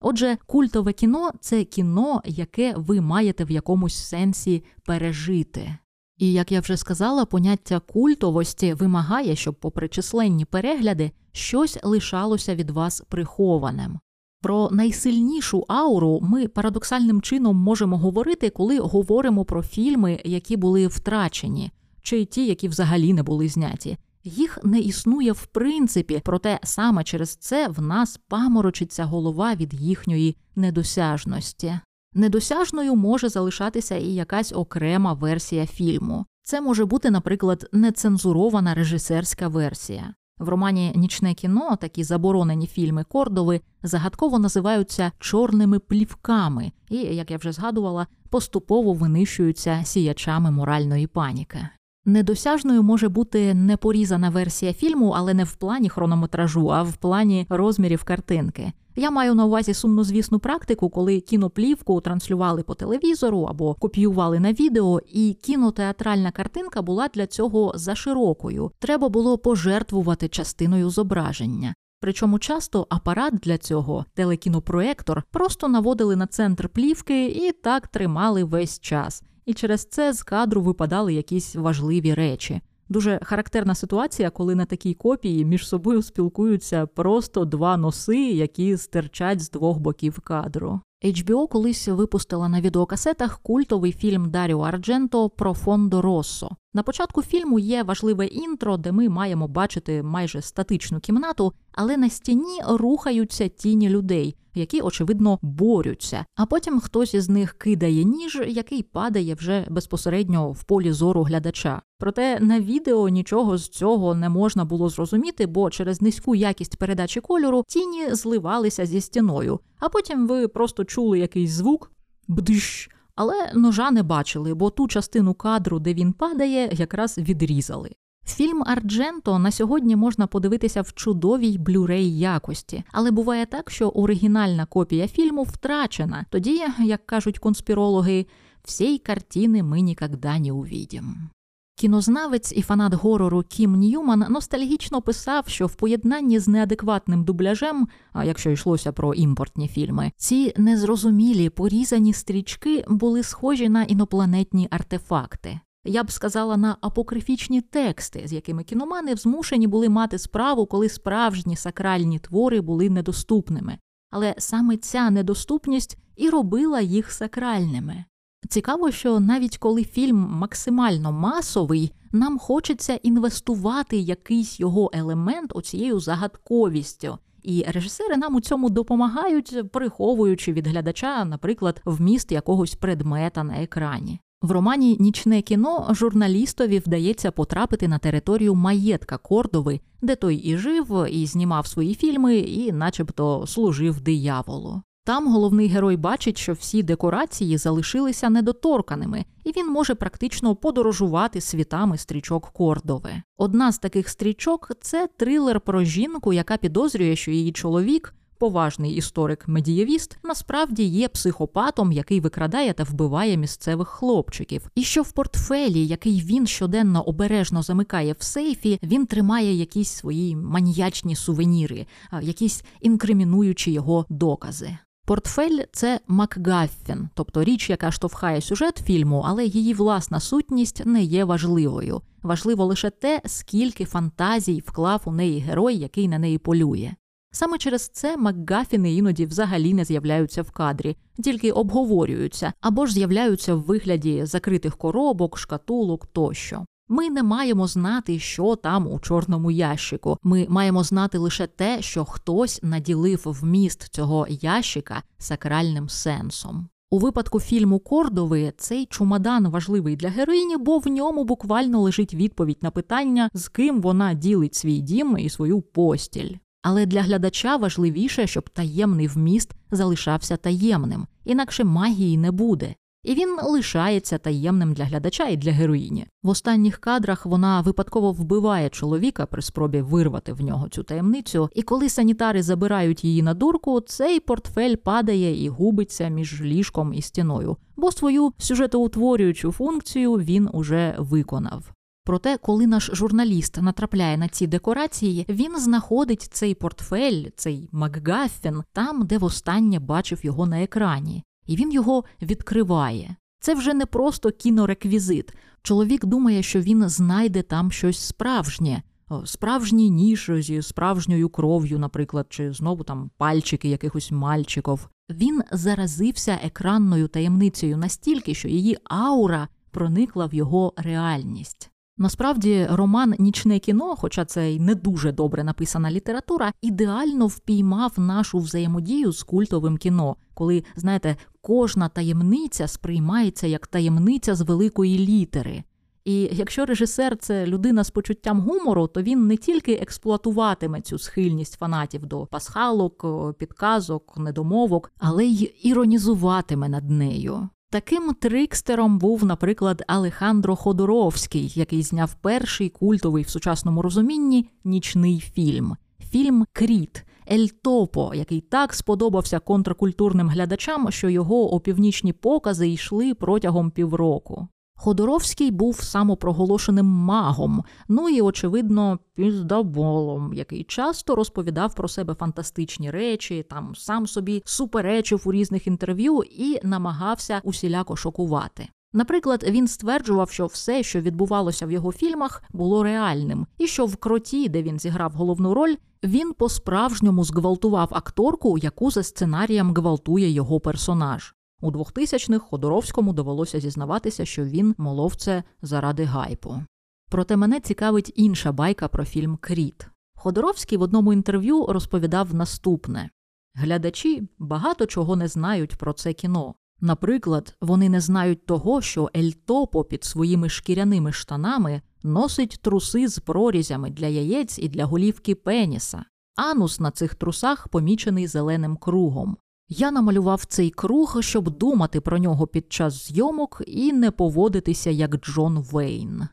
Отже, культове кіно це кіно, яке ви маєте в якомусь сенсі пережити. І як я вже сказала, поняття культовості вимагає, щоб, попри численні перегляди, щось лишалося від вас прихованим. Про найсильнішу ауру ми парадоксальним чином можемо говорити, коли говоримо про фільми, які були втрачені, чи ті, які взагалі не були зняті. Їх не існує в принципі, проте саме через це в нас паморочиться голова від їхньої недосяжності. Недосяжною може залишатися і якась окрема версія фільму. Це може бути, наприклад, нецензурована режисерська версія. В романі Нічне кіно такі заборонені фільми Кордови загадково називаються чорними плівками і, як я вже згадувала, поступово винищуються сіячами моральної паніки. Недосяжною може бути непорізана версія фільму, але не в плані хронометражу, а в плані розмірів картинки. Я маю на увазі сумнозвісну практику, коли кіноплівку транслювали по телевізору або копіювали на відео, і кінотеатральна картинка була для цього заширокою. Треба було пожертвувати частиною зображення. Причому часто апарат для цього, телекінопроектор, просто наводили на центр плівки і так тримали весь час. І через це з кадру випадали якісь важливі речі. Дуже характерна ситуація, коли на такій копії між собою спілкуються просто два носи, які стирчать з двох боків кадру. HBO колись випустила на відеокасетах культовий фільм Даріо Ардженто про Фондо Россо. На початку фільму є важливе інтро, де ми маємо бачити майже статичну кімнату, але на стіні рухаються тіні людей, які очевидно борються. А потім хтось із них кидає ніж, який падає вже безпосередньо в полі зору глядача. Проте на відео нічого з цього не можна було зрозуміти, бо через низьку якість передачі кольору тіні зливалися зі стіною. А потім ви просто чули якийсь звук бдиш, але ножа не бачили, бо ту частину кадру, де він падає, якраз відрізали. Фільм Ардженто на сьогодні можна подивитися в чудовій блюрей якості, але буває так, що оригінальна копія фільму втрачена. Тоді, як кажуть конспірологи, всієї картини ми ніколи не увидим. Кінознавець і фанат горору Кім Ньюман ностальгічно писав, що в поєднанні з неадекватним дубляжем, а якщо йшлося про імпортні фільми, ці незрозумілі порізані стрічки були схожі на інопланетні артефакти. Я б сказала на апокрифічні тексти, з якими кіномани змушені були мати справу, коли справжні сакральні твори були недоступними. Але саме ця недоступність і робила їх сакральними. Цікаво, що навіть коли фільм максимально масовий, нам хочеться інвестувати якийсь його елемент оцією загадковістю. І режисери нам у цьому допомагають, приховуючи від глядача, наприклад, вміст якогось предмета на екрані. В романі Нічне кіно журналістові вдається потрапити на територію маєтка Кордови, де той і жив, і знімав свої фільми, і, начебто, служив дияволу. Там головний герой бачить, що всі декорації залишилися недоторканими, і він може практично подорожувати світами стрічок Кордови. Одна з таких стрічок це трилер про жінку, яка підозрює, що її чоловік поважний історик-медієвіст, насправді є психопатом, який викрадає та вбиває місцевих хлопчиків, і що в портфелі, який він щоденно обережно замикає в сейфі, він тримає якісь свої маніячні сувеніри, якісь інкримінуючі його докази. Портфель це Макгаффін, тобто річ, яка штовхає сюжет фільму, але її власна сутність не є важливою. Важливо лише те, скільки фантазій вклав у неї герой, який на неї полює. Саме через це Макгафіни іноді взагалі не з'являються в кадрі, тільки обговорюються або ж з'являються в вигляді закритих коробок, шкатулок тощо. Ми не маємо знати, що там у чорному ящику. Ми маємо знати лише те, що хтось наділив вміст цього ящика сакральним сенсом. У випадку фільму Кордови цей чумадан важливий для героїні, бо в ньому буквально лежить відповідь на питання, з ким вона ділить свій дім і свою постіль. Але для глядача важливіше, щоб таємний вміст залишався таємним, інакше магії не буде і він лишається таємним для глядача і для героїні. В останніх кадрах вона випадково вбиває чоловіка при спробі вирвати в нього цю таємницю. І коли санітари забирають її на дурку, цей портфель падає і губиться між ліжком і стіною, бо свою сюжетоутворюючу функцію він уже виконав. Проте, коли наш журналіст натрапляє на ці декорації, він знаходить цей портфель, цей Макгаффін, там, де востаннє бачив його на екрані і він його відкриває. Це вже не просто кінореквізит. Чоловік думає, що він знайде там щось справжнє, справжній ніж зі справжньою кров'ю, наприклад, чи знову там пальчики якихось мальчиків. Він заразився екранною таємницею настільки, що її аура проникла в його реальність. Насправді, роман Нічне кіно, хоча це й не дуже добре написана література, ідеально впіймав нашу взаємодію з культовим кіно, коли знаєте, кожна таємниця сприймається як таємниця з великої літери. І якщо режисер це людина з почуттям гумору, то він не тільки експлуатуватиме цю схильність фанатів до пасхалок, підказок, недомовок, але й іронізуватиме над нею. Таким трикстером був, наприклад, Алехандро Ходоровський, який зняв перший культовий в сучасному розумінні нічний фільм фільм Кріт Ель Топо, який так сподобався контркультурним глядачам, що його опівнічні покази йшли протягом півроку. Ходоровський був самопроголошеним магом, ну і, очевидно, піздаболом, який часто розповідав про себе фантастичні речі, там сам собі суперечив у різних інтерв'ю і намагався усіляко шокувати. Наприклад, він стверджував, що все, що відбувалося в його фільмах, було реальним, і що в кроті, де він зіграв головну роль, він по-справжньому зґвалтував акторку, яку за сценарієм гвалтує його персонаж. У 2000-х Ходоровському довелося зізнаватися, що він молов це заради гайпу. Проте мене цікавить інша байка про фільм Кріт. Ходоровський в одному інтерв'ю розповідав наступне глядачі багато чого не знають про це кіно. Наприклад, вони не знають того, що Ель Топо під своїми шкіряними штанами носить труси з прорізями для яєць і для голівки пеніса. Анус на цих трусах помічений зеленим кругом. Я намалював цей круг, щоб думати про нього під час зйомок і не поводитися як Джон Вейн.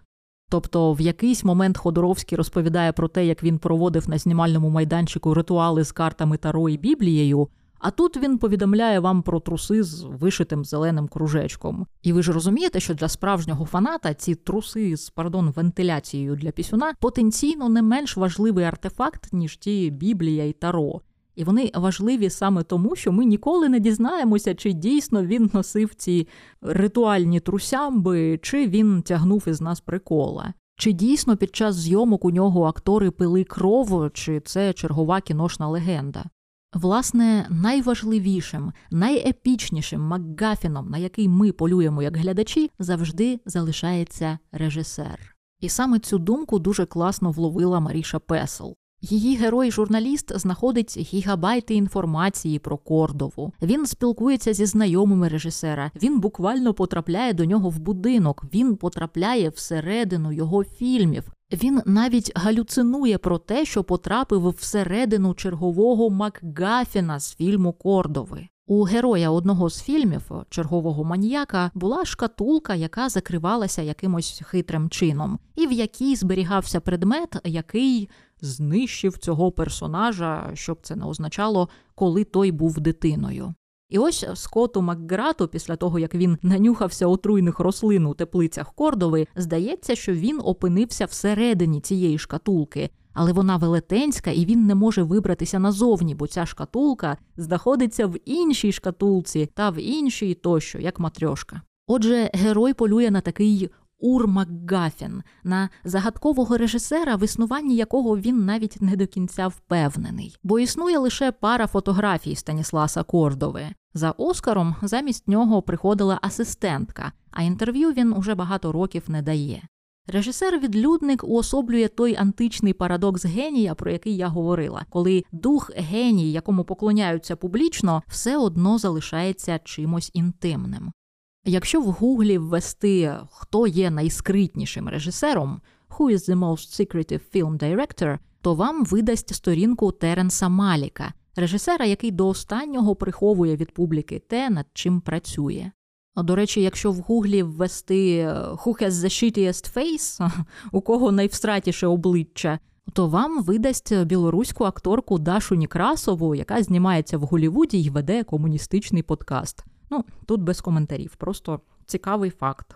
Тобто в якийсь момент Ходоровський розповідає про те, як він проводив на знімальному майданчику ритуали з картами Таро і Біблією, а тут він повідомляє вам про труси з вишитим зеленим кружечком. І ви ж розумієте, що для справжнього фаната ці труси з пардон вентиляцією для пісюна потенційно не менш важливий артефакт, ніж ті Біблія і Таро. І вони важливі саме тому, що ми ніколи не дізнаємося, чи дійсно він носив ці ритуальні трусямби, чи він тягнув із нас прикола. Чи дійсно під час зйомок у нього актори пили кров, чи це чергова кіношна легенда? Власне, найважливішим, найепічнішим Макгафіном, на який ми полюємо як глядачі, завжди залишається режисер. І саме цю думку дуже класно вловила Маріша Песел. Її герой-журналіст знаходить гігабайти інформації про Кордову. Він спілкується зі знайомими режисера. Він буквально потрапляє до нього в будинок. Він потрапляє всередину його фільмів. Він навіть галюцинує про те, що потрапив всередину чергового Макгафіна з фільму Кордови. У героя одного з фільмів чергового маніяка була шкатулка, яка закривалася якимось хитрим чином, і в якій зберігався предмет, який знищив цього персонажа, щоб це не означало, коли той був дитиною. І ось Скоту Макграту, після того як він нанюхався отруйних рослин у теплицях Кордови, здається, що він опинився всередині цієї шкатулки, але вона велетенська, і він не може вибратися назовні, бо ця шкатулка знаходиться в іншій шкатулці та в іншій тощо, як матрьошка. Отже, герой полює на такий Ур Макгафін, на загадкового режисера, в існуванні якого він навіть не до кінця впевнений, бо існує лише пара фотографій Станісласа Кордови. За Оскаром замість нього приходила асистентка, а інтерв'ю він уже багато років не дає. Режисер-відлюдник уособлює той античний парадокс генія, про який я говорила, коли дух геній, якому поклоняються публічно, все одно залишається чимось інтимним. Якщо в гуглі ввести, хто є найскритнішим режисером, «Who is the most secretive film director», то вам видасть сторінку Теренса Маліка, режисера, який до останнього приховує від публіки те, над чим працює. До речі, якщо в гуглі ввести «Who has the shittiest face», у кого найвстратіше обличчя, то вам видасть білоруську акторку Дашу Нікрасову, яка знімається в Голівуді і веде комуністичний подкаст. Ну, тут без коментарів, просто цікавий факт.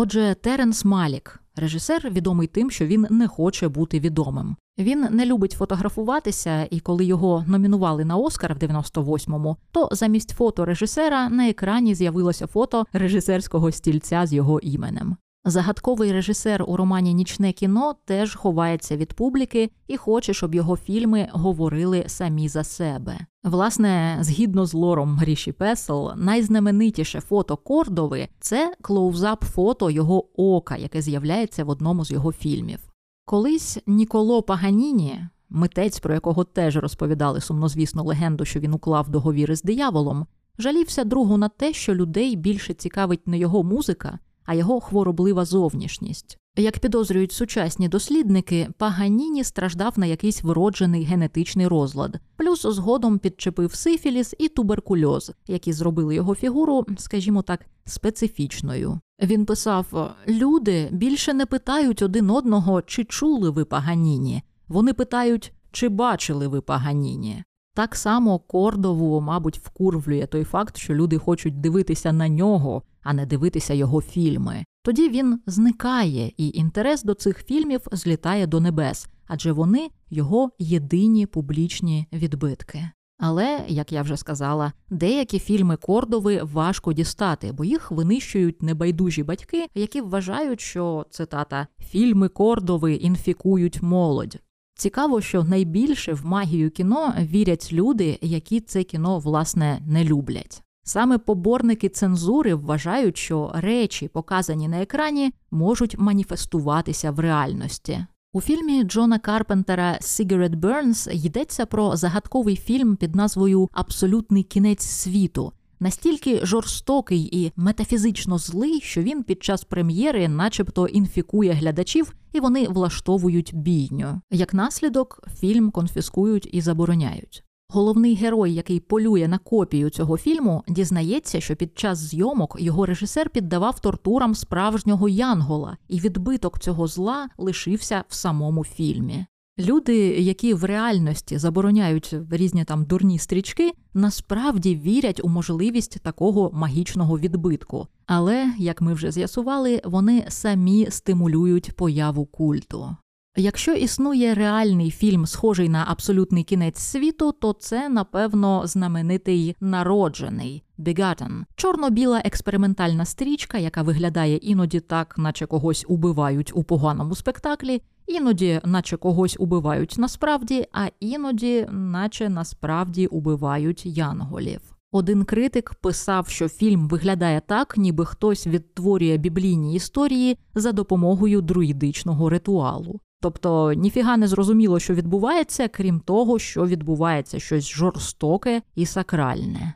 Отже, Теренс Малік, режисер, відомий тим, що він не хоче бути відомим. Він не любить фотографуватися, і коли його номінували на Оскар в 98-му, то замість фото режисера на екрані з'явилося фото режисерського стільця з його іменем. Загадковий режисер у романі Нічне кіно теж ховається від публіки і хоче, щоб його фільми говорили самі за себе. Власне, згідно з лором Маріші Пессл, найзнаменитіше фото Кордови це close-up фото його ока, яке з'являється в одному з його фільмів. Колись Ніколо Паганіні, митець, про якого теж розповідали сумнозвісну легенду, що він уклав договіри з дияволом, жалівся другу на те, що людей більше цікавить не його музика а його хвороблива зовнішність. Як підозрюють сучасні дослідники, Паганіні страждав на якийсь вроджений генетичний розлад, плюс згодом підчепив сифіліс і туберкульоз, які зробили його фігуру, скажімо так, специфічною. Він писав: люди більше не питають один одного, чи чули ви Паганіні. Вони питають, чи бачили ви Паганіні. Так само Кордову, мабуть, вкурвлює той факт, що люди хочуть дивитися на нього, а не дивитися його фільми. Тоді він зникає, і інтерес до цих фільмів злітає до небес, адже вони його єдині публічні відбитки. Але, як я вже сказала, деякі фільми Кордови важко дістати, бо їх винищують небайдужі батьки, які вважають, що цитата фільми Кордови інфікують молодь. Цікаво, що найбільше в магію кіно вірять люди, які це кіно власне не люблять. Саме поборники цензури вважають, що речі, показані на екрані, можуть маніфестуватися в реальності. У фільмі Джона Карпентера Cigarette Burns йдеться про загадковий фільм під назвою Абсолютний кінець світу, настільки жорстокий і метафізично злий, що він під час прем'єри, начебто, інфікує глядачів, і вони влаштовують бійню. Як наслідок, фільм конфіскують і забороняють. Головний герой, який полює на копію цього фільму, дізнається, що під час зйомок його режисер піддавав тортурам справжнього Янгола, і відбиток цього зла лишився в самому фільмі. Люди, які в реальності забороняють різні там дурні стрічки, насправді вірять у можливість такого магічного відбитку. Але, як ми вже з'ясували, вони самі стимулюють появу культу. Якщо існує реальний фільм, схожий на абсолютний кінець світу, то це, напевно, знаменитий народжений Begotten. чорно-біла експериментальна стрічка, яка виглядає іноді так, наче когось убивають у поганому спектаклі, іноді, наче когось убивають насправді, а іноді, наче насправді убивають янголів. Один критик писав, що фільм виглядає так, ніби хтось відтворює біблійні історії за допомогою друїдичного ритуалу. Тобто ніфіга не зрозуміло, що відбувається, крім того, що відбувається щось жорстоке і сакральне.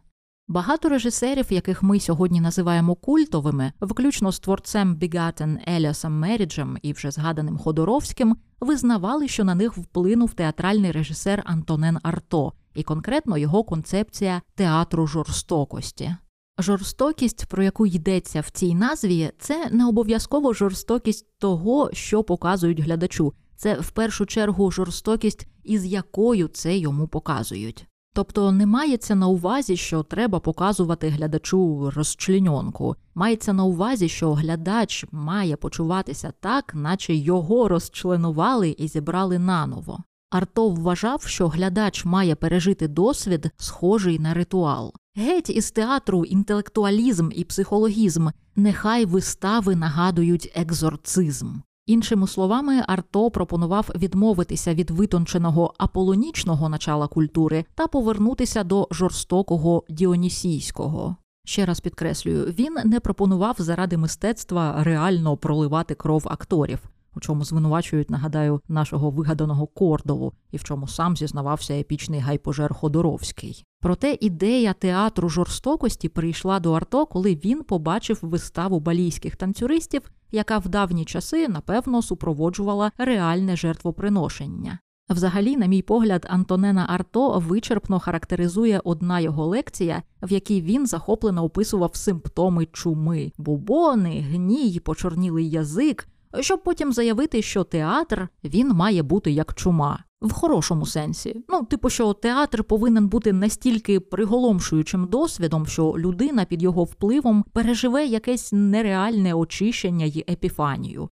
Багато режисерів, яких ми сьогодні називаємо культовими, включно з творцем Begotten Еліасом Меріджем і вже згаданим Ходоровським, визнавали, що на них вплинув театральний режисер Антонен Арто, і конкретно його концепція театру жорстокості. Жорстокість, про яку йдеться в цій назві, це не обов'язково жорстокість того, що показують глядачу, це в першу чергу жорстокість, із якою це йому показують. Тобто не мається на увазі, що треба показувати глядачу розчленьонку. Мається на увазі, що глядач має почуватися так, наче його розчленували і зібрали наново. Арто вважав, що глядач має пережити досвід, схожий на ритуал. Геть із театру інтелектуалізм і психологізм, нехай вистави нагадують екзорцизм. Іншими словами, Арто пропонував відмовитися від витонченого аполонічного начала культури та повернутися до жорстокого діонісійського. Ще раз підкреслюю, він не пропонував заради мистецтва реально проливати кров акторів, у чому звинувачують, нагадаю, нашого вигаданого Кордову, і в чому сам зізнавався епічний гайпожер Ходоровський. Проте ідея театру жорстокості прийшла до Арто, коли він побачив виставу балійських танцюристів, яка в давні часи, напевно, супроводжувала реальне жертвоприношення. Взагалі, на мій погляд, Антонена Арто вичерпно характеризує одна його лекція, в якій він захоплено описував симптоми чуми бубони, гній, почорнілий язик, щоб потім заявити, що театр він має бути як чума. В хорошому сенсі, ну, типу, що театр повинен бути настільки приголомшуючим досвідом, що людина під його впливом переживе якесь нереальне очищення й епіфанію,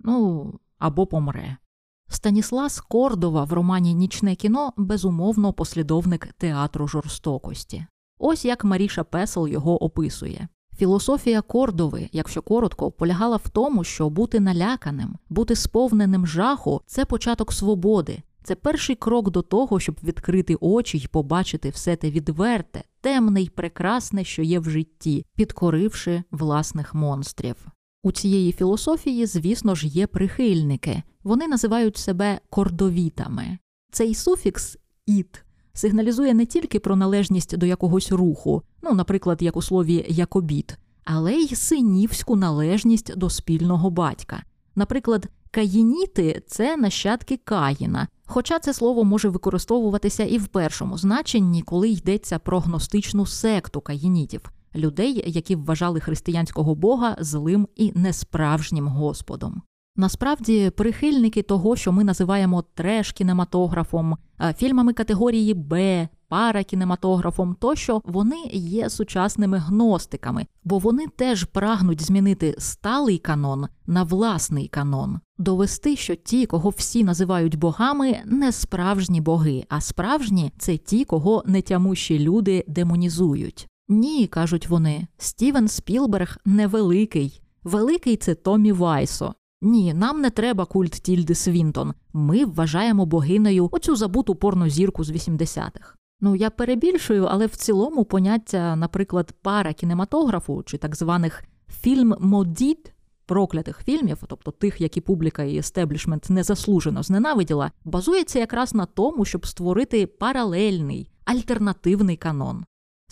ну або помре. Станіслас Кордова в романі Нічне кіно безумовно послідовник театру жорстокості. Ось як Маріша Песел його описує. Філософія Кордови, якщо коротко, полягала в тому, що бути наляканим, бути сповненим жаху це початок свободи, це перший крок до того, щоб відкрити очі й побачити все те відверте, темне й прекрасне, що є в житті, підкоривши власних монстрів. У цієї філософії, звісно ж, є прихильники. Вони називають себе кордовітами. Цей суфікс іт сигналізує не тільки про належність до якогось руху, ну, наприклад, як у слові якобіт, але й синівську належність до спільного батька. Наприклад, каїніти це нащадки Каїна, хоча це слово може використовуватися і в першому значенні, коли йдеться про гностичну секту каїнітів, людей, які вважали християнського бога злим і несправжнім господом. Насправді, прихильники того, що ми називаємо треш-кінематографом, фільмами категорії Б, паракінематографом, тощо вони є сучасними гностиками, бо вони теж прагнуть змінити сталий канон на власний канон, довести, що ті, кого всі називають богами, не справжні боги, а справжні це ті, кого нетямущі люди демонізують. Ні, кажуть вони, Стівен Спілберг невеликий. Великий це Томі Вайсо. Ні, нам не треба культ Тільди Свінтон. Ми вважаємо богинею оцю забуту порнозірку з 80-х. Ну я перебільшую, але в цілому поняття, наприклад, пара кінематографу чи так званих фільм модід проклятих фільмів, тобто тих, які публіка і естеблішмент незаслужено зненавиділа, базується якраз на тому, щоб створити паралельний альтернативний канон.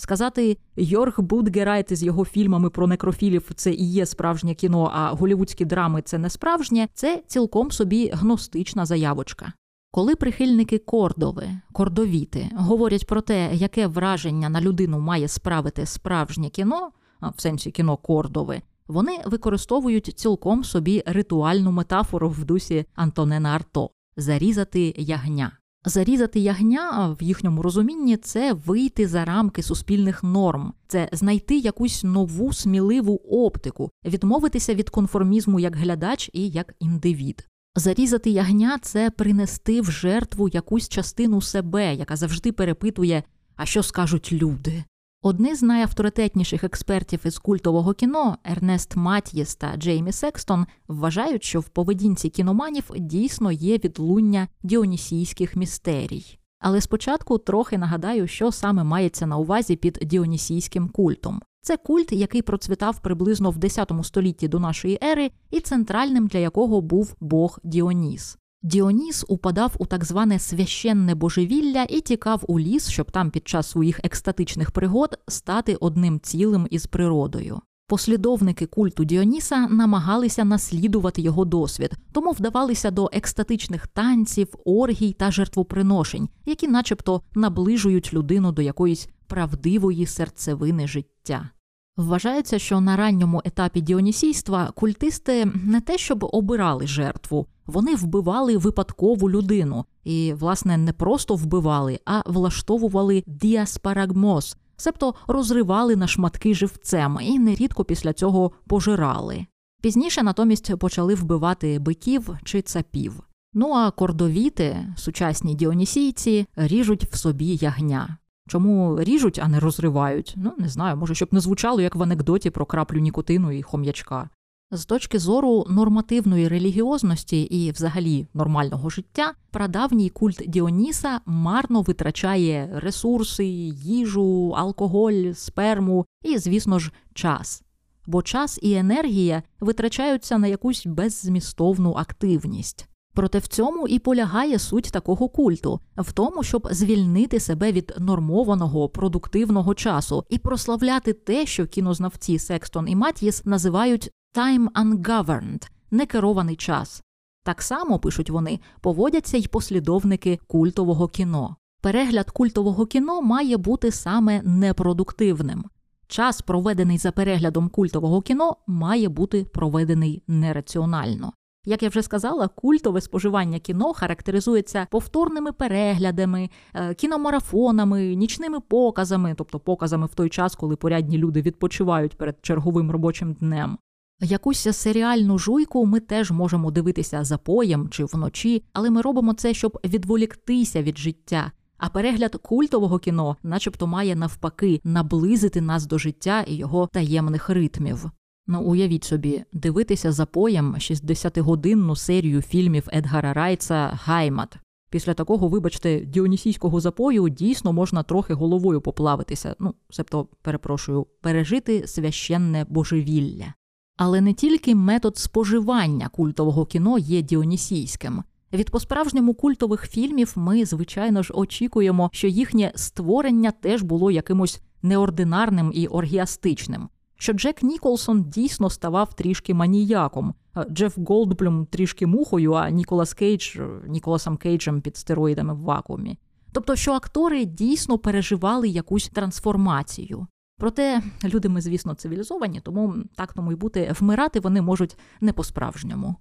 Сказати Йорг Будгерайт із його фільмами про некрофілів це і є справжнє кіно, а голівудські драми це не справжнє, це цілком собі гностична заявочка. Коли прихильники кордови, кордовіти говорять про те, яке враження на людину має справити справжнє кіно, в сенсі кіно кордови, вони використовують цілком собі ритуальну метафору в дусі Антонена Арто зарізати ягня. Зарізати ягня в їхньому розумінні це вийти за рамки суспільних норм, це знайти якусь нову сміливу оптику, відмовитися від конформізму як глядач і як індивід. Зарізати ягня це принести в жертву якусь частину себе, яка завжди перепитує, а що скажуть люди. Одні з найавторитетніших експертів із культового кіно Ернест Матьєс та Джеймі Секстон вважають, що в поведінці кіноманів дійсно є відлуння діонісійських містерій. Але спочатку трохи нагадаю, що саме мається на увазі під діонісійським культом. Це культ, який процвітав приблизно в 10 столітті до нашої ери, і центральним для якого був бог Діоніс. Діоніс упадав у так зване священне божевілля і тікав у ліс, щоб там під час своїх екстатичних пригод стати одним цілим із природою. Послідовники культу Діоніса намагалися наслідувати його досвід, тому вдавалися до екстатичних танців, оргій та жертвоприношень, які, начебто, наближують людину до якоїсь правдивої серцевини життя. Вважається, що на ранньому етапі діонісійства культисти не те, щоб обирали жертву, вони вбивали випадкову людину, і, власне, не просто вбивали, а влаштовували діаспарагмоз, себто розривали на шматки живцем і нерідко після цього пожирали. Пізніше натомість почали вбивати биків чи цапів. Ну а кордовіти, сучасні діонісійці, ріжуть в собі ягня. Чому ріжуть, а не розривають? Ну не знаю, може, щоб не звучало як в анекдоті про краплю нікотину і хом'ячка. З точки зору нормативної релігіозності і, взагалі, нормального життя, прадавній культ Діоніса марно витрачає ресурси, їжу, алкоголь, сперму і, звісно ж, час. Бо час і енергія витрачаються на якусь беззмістовну активність. Проте в цьому і полягає суть такого культу, в тому, щоб звільнити себе від нормованого продуктивного часу і прославляти те, що кінознавці Секстон і Мат'єс називають time ungoverned – некерований час. Так само пишуть вони, поводяться й послідовники культового кіно. Перегляд культового кіно має бути саме непродуктивним. Час, проведений за переглядом культового кіно, має бути проведений нераціонально. Як я вже сказала, культове споживання кіно характеризується повторними переглядами, е, кіномарафонами, нічними показами, тобто показами в той час, коли порядні люди відпочивають перед черговим робочим днем. Якусь серіальну жуйку ми теж можемо дивитися запоєм чи вночі, але ми робимо це, щоб відволіктися від життя. А перегляд культового кіно, начебто, має навпаки наблизити нас до життя і його таємних ритмів. Ну, уявіть собі, дивитися запоєм 60-годинну серію фільмів Едгара Райца Гаймат. Після такого, вибачте, діонісійського запою дійсно можна трохи головою поплавитися, ну, себто, перепрошую, пережити священне божевілля. Але не тільки метод споживання культового кіно є діонісійським. Від по-справжньому культових фільмів ми, звичайно ж, очікуємо, що їхнє створення теж було якимось неординарним і оргіастичним що Джек Ніколсон дійсно ставав трішки маніяком, Джеф Голдблюм трішки мухою, а Ніколас Кейдж Ніколасом Кейджем під стероїдами в вакуумі. Тобто, що актори дійсно переживали якусь трансформацію. Проте люди ми, звісно, цивілізовані, тому так тому й бути, вмирати вони можуть не по-справжньому.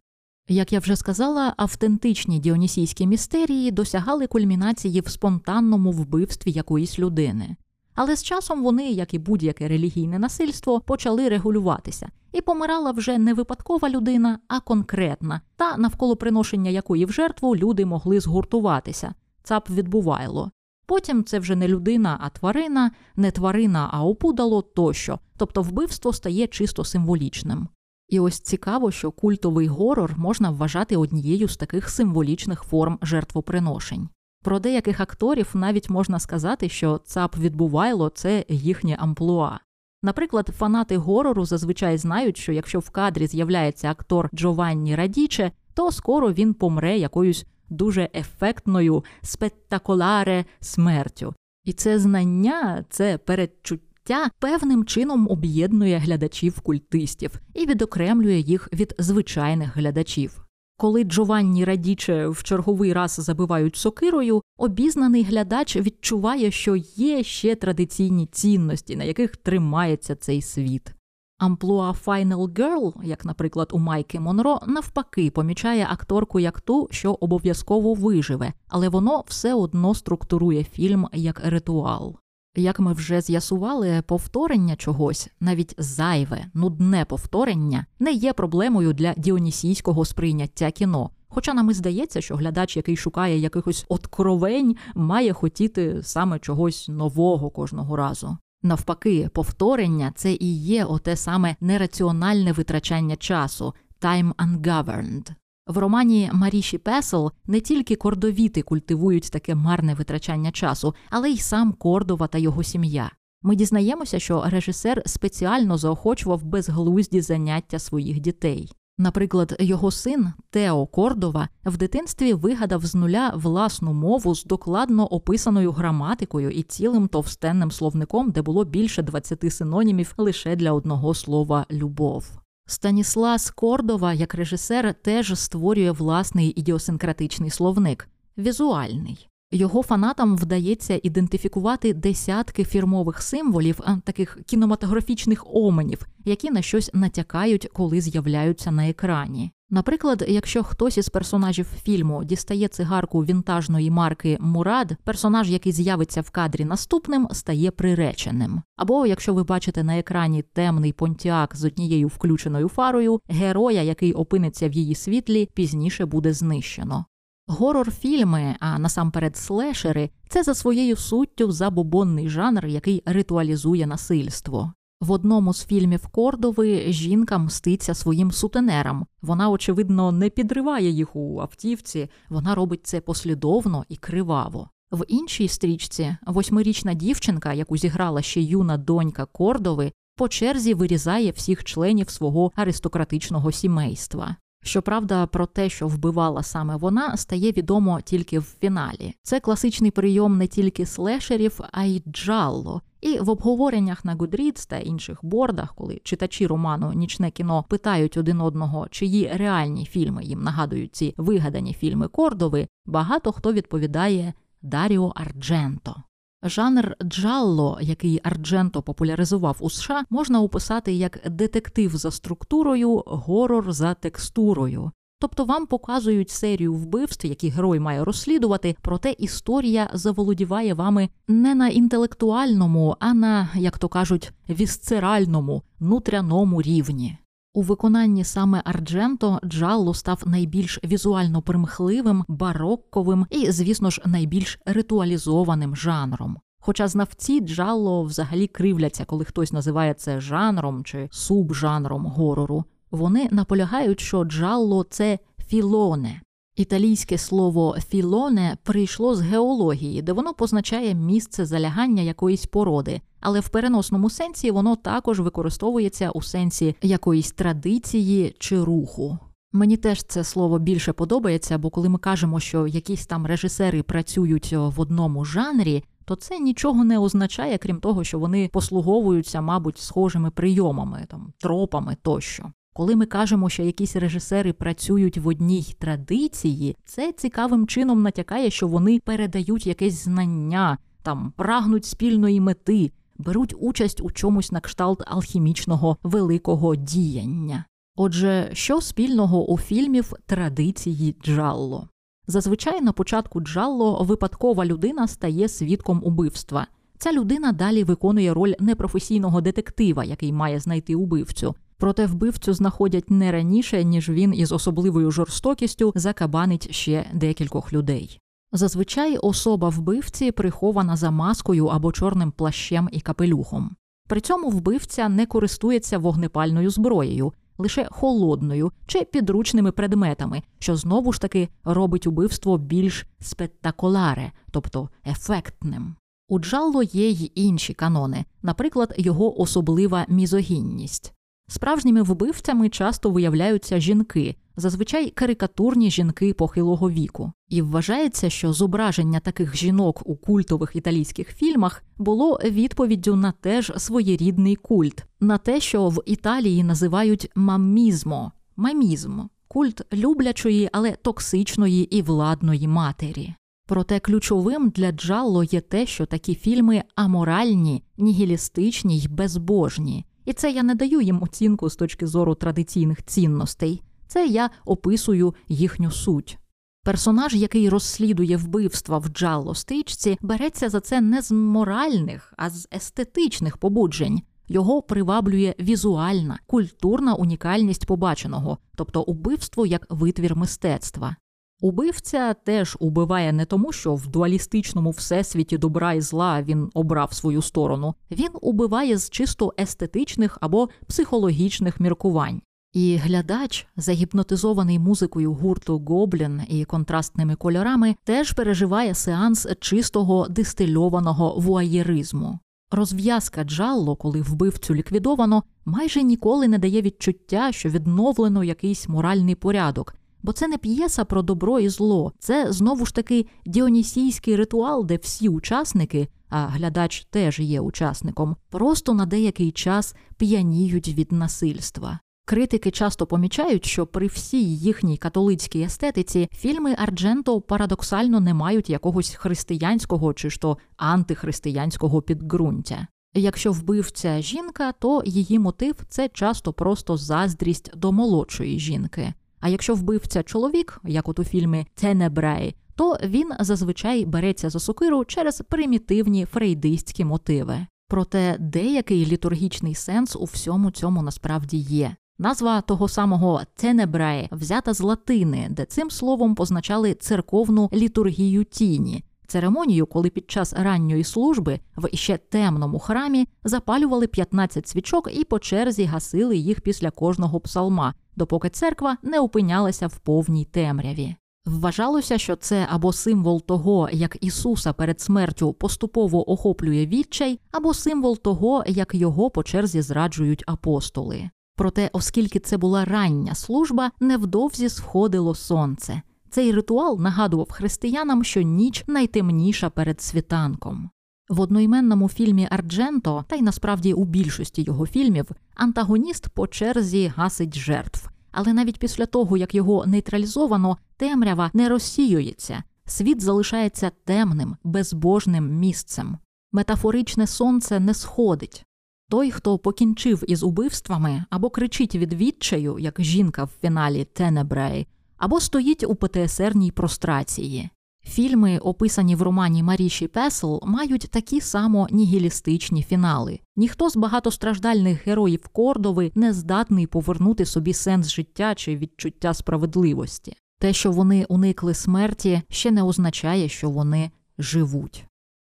Як я вже сказала, автентичні діонісійські містерії досягали кульмінації в спонтанному вбивстві якоїсь людини. Але з часом вони, як і будь-яке релігійне насильство, почали регулюватися, і помирала вже не випадкова людина, а конкретна, та навколо приношення якої в жертву люди могли згуртуватися. Цап відбувайло. Потім це вже не людина, а тварина, не тварина, а опудало тощо, тобто вбивство стає чисто символічним. І ось цікаво, що культовий горор можна вважати однією з таких символічних форм жертвоприношень. Про деяких акторів навіть можна сказати, що ЦАП відбувайло це їхнє амплуа. Наприклад, фанати горору зазвичай знають, що якщо в кадрі з'являється актор Джованні Радіче, то скоро він помре якоюсь дуже ефектною спектакуляре смертю. І це знання, це передчуття певним чином об'єднує глядачів культистів і відокремлює їх від звичайних глядачів. Коли Джованні Радіче в черговий раз забивають сокирою, обізнаний глядач відчуває, що є ще традиційні цінності, на яких тримається цей світ. Амплуа Final Girl, як, наприклад, у Майки Монро, навпаки, помічає акторку як ту, що обов'язково виживе, але воно все одно структурує фільм як ритуал. Як ми вже з'ясували, повторення чогось, навіть зайве, нудне повторення, не є проблемою для діонісійського сприйняття кіно. Хоча нам і здається, що глядач, який шукає якихось откровень, має хотіти саме чогось нового кожного разу. Навпаки, повторення це і є оте саме нераціональне витрачання часу time ungoverned. В романі Маріші Песел не тільки кордовіти культивують таке марне витрачання часу, але й сам Кордова та його сім'я. Ми дізнаємося, що режисер спеціально заохочував безглузді заняття своїх дітей. Наприклад, його син Тео Кордова в дитинстві вигадав з нуля власну мову з докладно описаною граматикою і цілим товстенним словником, де було більше 20 синонімів лише для одного слова любов. Станіслас Кордова, як режисер, теж створює власний ідіосинкратичний словник візуальний. Його фанатам вдається ідентифікувати десятки фірмових символів, таких кінематографічних оменів, які на щось натякають, коли з'являються на екрані. Наприклад, якщо хтось із персонажів фільму дістає цигарку вінтажної марки Мурад, персонаж, який з'явиться в кадрі наступним, стає приреченим. Або якщо ви бачите на екрані темний понтіак з однією включеною фарою, героя, який опиниться в її світлі, пізніше буде знищено. Горор-фільми, а насамперед слешери, це за своєю суттю забобонний жанр, який ритуалізує насильство. В одному з фільмів Кордови жінка мститься своїм сутенерам. Вона, очевидно, не підриває їх у автівці, вона робить це послідовно і криваво. В іншій стрічці восьмирічна дівчинка, яку зіграла ще юна донька Кордови, по черзі вирізає всіх членів свого аристократичного сімейства. Щоправда, про те, що вбивала саме вона, стає відомо тільки в фіналі. Це класичний прийом не тільки слешерів, а й джалло. І в обговореннях на Goodreads та інших бордах, коли читачі роману Нічне кіно питають один одного, чиї реальні фільми їм нагадують ці вигадані фільми Кордови, багато хто відповідає Даріо Ардженто. Жанр джалло, який Ардженто популяризував у США, можна описати як детектив за структурою, горор за текстурою. Тобто вам показують серію вбивств, які герой має розслідувати, проте історія заволодіває вами не на інтелектуальному, а на, як то кажуть, вісцеральному, нутряному рівні. У виконанні саме Ардженто Джалло став найбільш візуально примхливим, барокковим і, звісно ж, найбільш ритуалізованим жанром. Хоча знавці Джалло взагалі кривляться, коли хтось називає це жанром чи субжанром горору, вони наполягають, що Джалло це філоне. Італійське слово філоне прийшло з геології, де воно позначає місце залягання якоїсь породи, але в переносному сенсі воно також використовується у сенсі якоїсь традиції чи руху. Мені теж це слово більше подобається, бо коли ми кажемо, що якісь там режисери працюють в одному жанрі, то це нічого не означає, крім того, що вони послуговуються, мабуть, схожими прийомами, там тропами тощо. Коли ми кажемо, що якісь режисери працюють в одній традиції, це цікавим чином натякає, що вони передають якесь знання, там прагнуть спільної мети, беруть участь у чомусь на кшталт алхімічного великого діяння. Отже, що спільного у фільмів традиції Джалло? Зазвичай на початку Джалло випадкова людина стає свідком убивства. Ця людина далі виконує роль непрофесійного детектива, який має знайти убивцю. Проте вбивцю знаходять не раніше, ніж він із особливою жорстокістю закабанить ще декількох людей. Зазвичай особа вбивці прихована за маскою або чорним плащем і капелюхом. При цьому вбивця не користується вогнепальною зброєю, лише холодною чи підручними предметами, що знову ж таки робить убивство більш спектакуляре, тобто ефектним. У Джалло є й інші канони, наприклад, його особлива мізогінність. Справжніми вбивцями часто виявляються жінки, зазвичай карикатурні жінки похилого віку, і вважається, що зображення таких жінок у культових італійських фільмах було відповіддю на теж своєрідний культ, на те, що в Італії називають мамізмо, мамізм, культ люблячої, але токсичної і владної матері. Проте ключовим для Джалло є те, що такі фільми аморальні, нігілістичні й безбожні. І це я не даю їм оцінку з точки зору традиційних цінностей, це я описую їхню суть. Персонаж, який розслідує вбивства в джалло стичці, береться за це не з моральних, а з естетичних побуджень. Його приваблює візуальна, культурна унікальність побаченого, тобто убивство як витвір мистецтва. Убивця теж убиває не тому, що в дуалістичному всесвіті добра і зла він обрав свою сторону, він убиває з чисто естетичних або психологічних міркувань. І глядач, загіпнотизований музикою гурту Гоблін і контрастними кольорами, теж переживає сеанс чистого дистильованого вуаєризму. Розв'язка Джалло, коли вбивцю ліквідовано, майже ніколи не дає відчуття, що відновлено якийсь моральний порядок. Бо це не п'єса про добро і зло, це знову ж таки діонісійський ритуал, де всі учасники, а глядач теж є учасником, просто на деякий час п'яніють від насильства. Критики часто помічають, що при всій їхній католицькій естетиці фільми Ардженто парадоксально не мають якогось християнського чи ж то антихристиянського підґрунтя. Якщо вбивця жінка, то її мотив це часто просто заздрість до молодшої жінки. А якщо вбивця чоловік, як от у фільмі Тенебрей, то він зазвичай береться за сокиру через примітивні фрейдистські мотиви. Проте деякий літургічний сенс у всьому цьому насправді є. Назва того самого Тенебрай взята з латини, де цим словом позначали церковну літургію тіні, церемонію, коли під час ранньої служби в іще темному храмі запалювали 15 свічок і по черзі гасили їх після кожного псалма, допоки церква не опинялася в повній темряві. Вважалося, що це або символ того, як Ісуса перед смертю поступово охоплює відчай, або символ того, як його по черзі зраджують апостоли. Проте, оскільки це була рання служба, невдовзі сходило сонце. Цей ритуал нагадував християнам, що ніч найтемніша перед світанком. В одноіменному фільмі Ардженто, та й насправді у більшості його фільмів, антагоніст по черзі гасить жертв. Але навіть після того, як його нейтралізовано, темрява не розсіюється, світ залишається темним, безбожним місцем. Метафоричне сонце не сходить. Той, хто покінчив із убивствами або кричить від відчаю, як жінка в фіналі Тенебрей, або стоїть у ПТСРній прострації. Фільми, описані в романі Маріші Песл, мають такі само нігілістичні фінали. Ніхто з багатостраждальних героїв Кордови не здатний повернути собі сенс життя чи відчуття справедливості. Те, що вони уникли смерті, ще не означає, що вони живуть.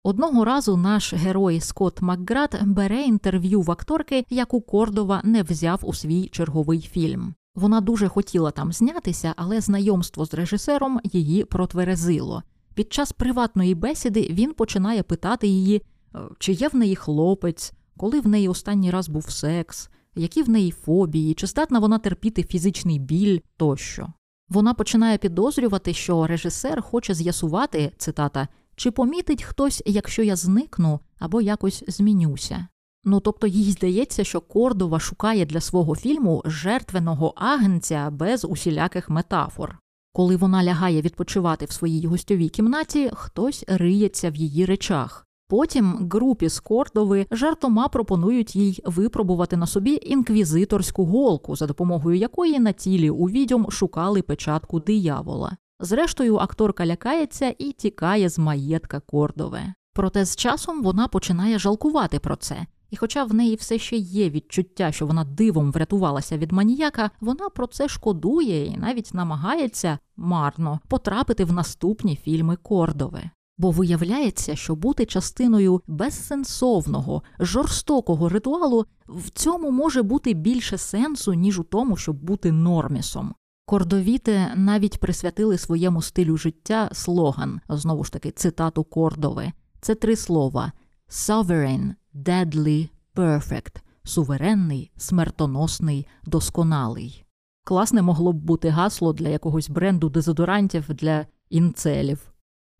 Одного разу наш герой Скотт Макград бере інтерв'ю в акторки, яку Кордова не взяв у свій черговий фільм. Вона дуже хотіла там знятися, але знайомство з режисером її протверезило. Під час приватної бесіди він починає питати її, «Е, чи є в неї хлопець, коли в неї останній раз був секс, які в неї фобії, чи здатна вона терпіти фізичний біль тощо. Вона починає підозрювати, що режисер хоче з'ясувати цитата, чи помітить хтось, якщо я зникну або якось змінюся. Ну тобто їй здається, що Кордова шукає для свого фільму жертвеного агенця без усіляких метафор. Коли вона лягає відпочивати в своїй гостьовій кімнаті, хтось риється в її речах. Потім групі з Кордови жартома пропонують їй випробувати на собі інквізиторську голку, за допомогою якої на тілі у відьом шукали печатку диявола. Зрештою, акторка лякається і тікає з маєтка Кордове. Проте з часом вона починає жалкувати про це і, хоча в неї все ще є відчуття, що вона дивом врятувалася від маніяка, вона про це шкодує і навіть намагається марно потрапити в наступні фільми Кордове. Бо виявляється, що бути частиною безсенсовного, жорстокого ритуалу в цьому може бути більше сенсу, ніж у тому, щоб бути нормісом. Кордовіти навіть присвятили своєму стилю життя слоган, знову ж таки, цитату Кордови. Це три слова: sovereign, deadly, perfect, суверенний, смертоносний, досконалий. Класне могло б бути гасло для якогось бренду дезодорантів для інцелів.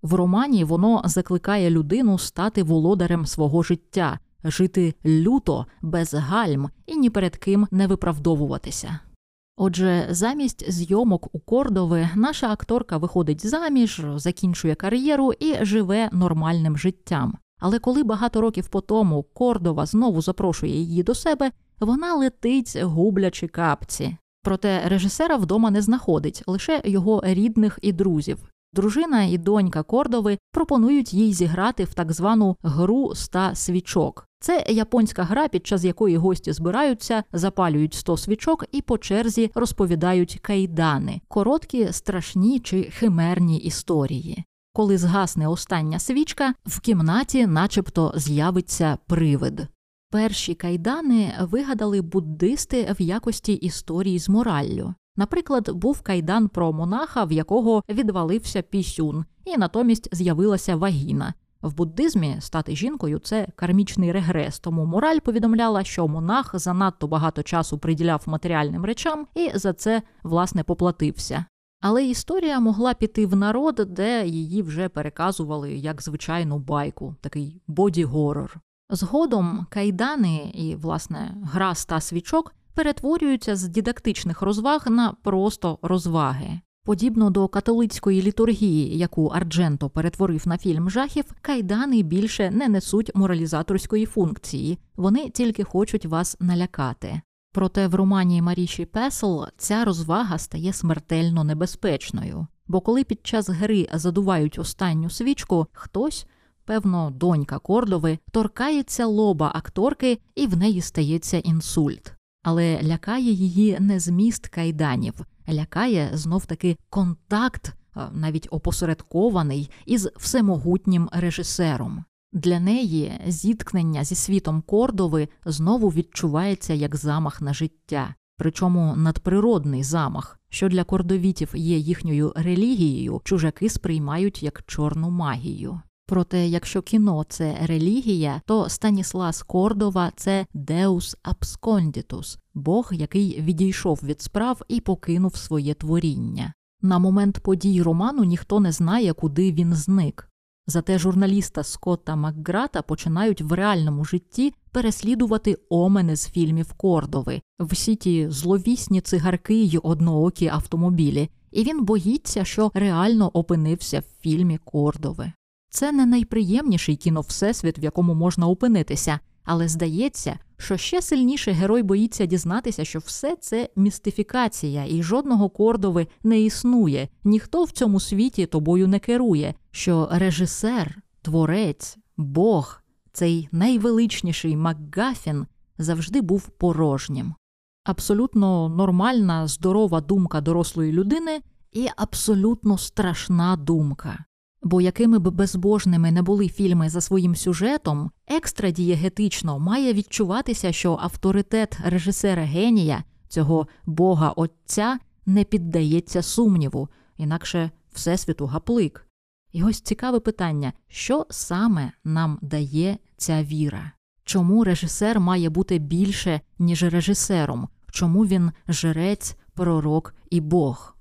В романі воно закликає людину стати володарем свого життя, жити люто, без гальм і ні перед ким не виправдовуватися. Отже, замість зйомок у Кордове наша акторка виходить заміж, закінчує кар'єру і живе нормальним життям. Але коли багато років по тому Кордова знову запрошує її до себе, вона летить, гублячи капці. Проте режисера вдома не знаходить лише його рідних і друзів. Дружина і донька Кордови пропонують їй зіграти в так звану гру ста свічок. Це японська гра, під час якої гості збираються, запалюють 100 свічок і по черзі розповідають кайдани, короткі, страшні чи химерні історії. Коли згасне остання свічка, в кімнаті, начебто, з'явиться привид. Перші кайдани вигадали буддисти в якості історії з мораллю. Наприклад, був кайдан про монаха, в якого відвалився пісюн, і натомість з'явилася вагіна. В буддизмі стати жінкою це кармічний регрес, тому мораль повідомляла, що монах занадто багато часу приділяв матеріальним речам і за це власне поплатився. Але історія могла піти в народ, де її вже переказували як звичайну байку, такий боді-горор. Згодом кайдани і, власне, гра ста свічок перетворюються з дидактичних розваг на просто розваги. Подібно до католицької літургії, яку Ардженто перетворив на фільм жахів, кайдани більше не несуть моралізаторської функції, вони тільки хочуть вас налякати. Проте в романі Маріші Песл ця розвага стає смертельно небезпечною, бо коли під час гри задувають останню свічку, хтось, певно, донька Кордови, торкається лоба акторки і в неї стається інсульт. Але лякає її не зміст кайданів, лякає знов таки контакт, навіть опосередкований, із всемогутнім режисером. Для неї зіткнення зі світом Кордови знову відчувається як замах на життя, причому надприродний замах, що для кордовітів є їхньою релігією, чужаки сприймають як чорну магію. Проте, якщо кіно це релігія, то Станіслас Кордова це Deus Absconditus, Бог, який відійшов від справ і покинув своє творіння. На момент подій роману ніхто не знає, куди він зник. Зате журналіста Скотта Макграта починають в реальному житті переслідувати омени з фільмів Кордови, всі ті зловісні цигарки й одноокі автомобілі, і він боїться, що реально опинився в фільмі Кордови. Це не найприємніший кіно всесвіт, в якому можна опинитися, але здається, що ще сильніше герой боїться дізнатися, що все це містифікація, і жодного кордови не існує, ніхто в цьому світі тобою не керує, що режисер, творець, Бог, цей найвеличніший Макгафін завжди був порожнім. Абсолютно нормальна, здорова думка дорослої людини і абсолютно страшна думка. Бо якими б безбожними не були фільми за своїм сюжетом, екстрадієгетично має відчуватися, що авторитет режисера генія, цього бога отця, не піддається сумніву, інакше всесвіту гаплик. І ось цікаве питання, що саме нам дає ця віра? Чому режисер має бути більше, ніж режисером? Чому він жрець, пророк і Бог?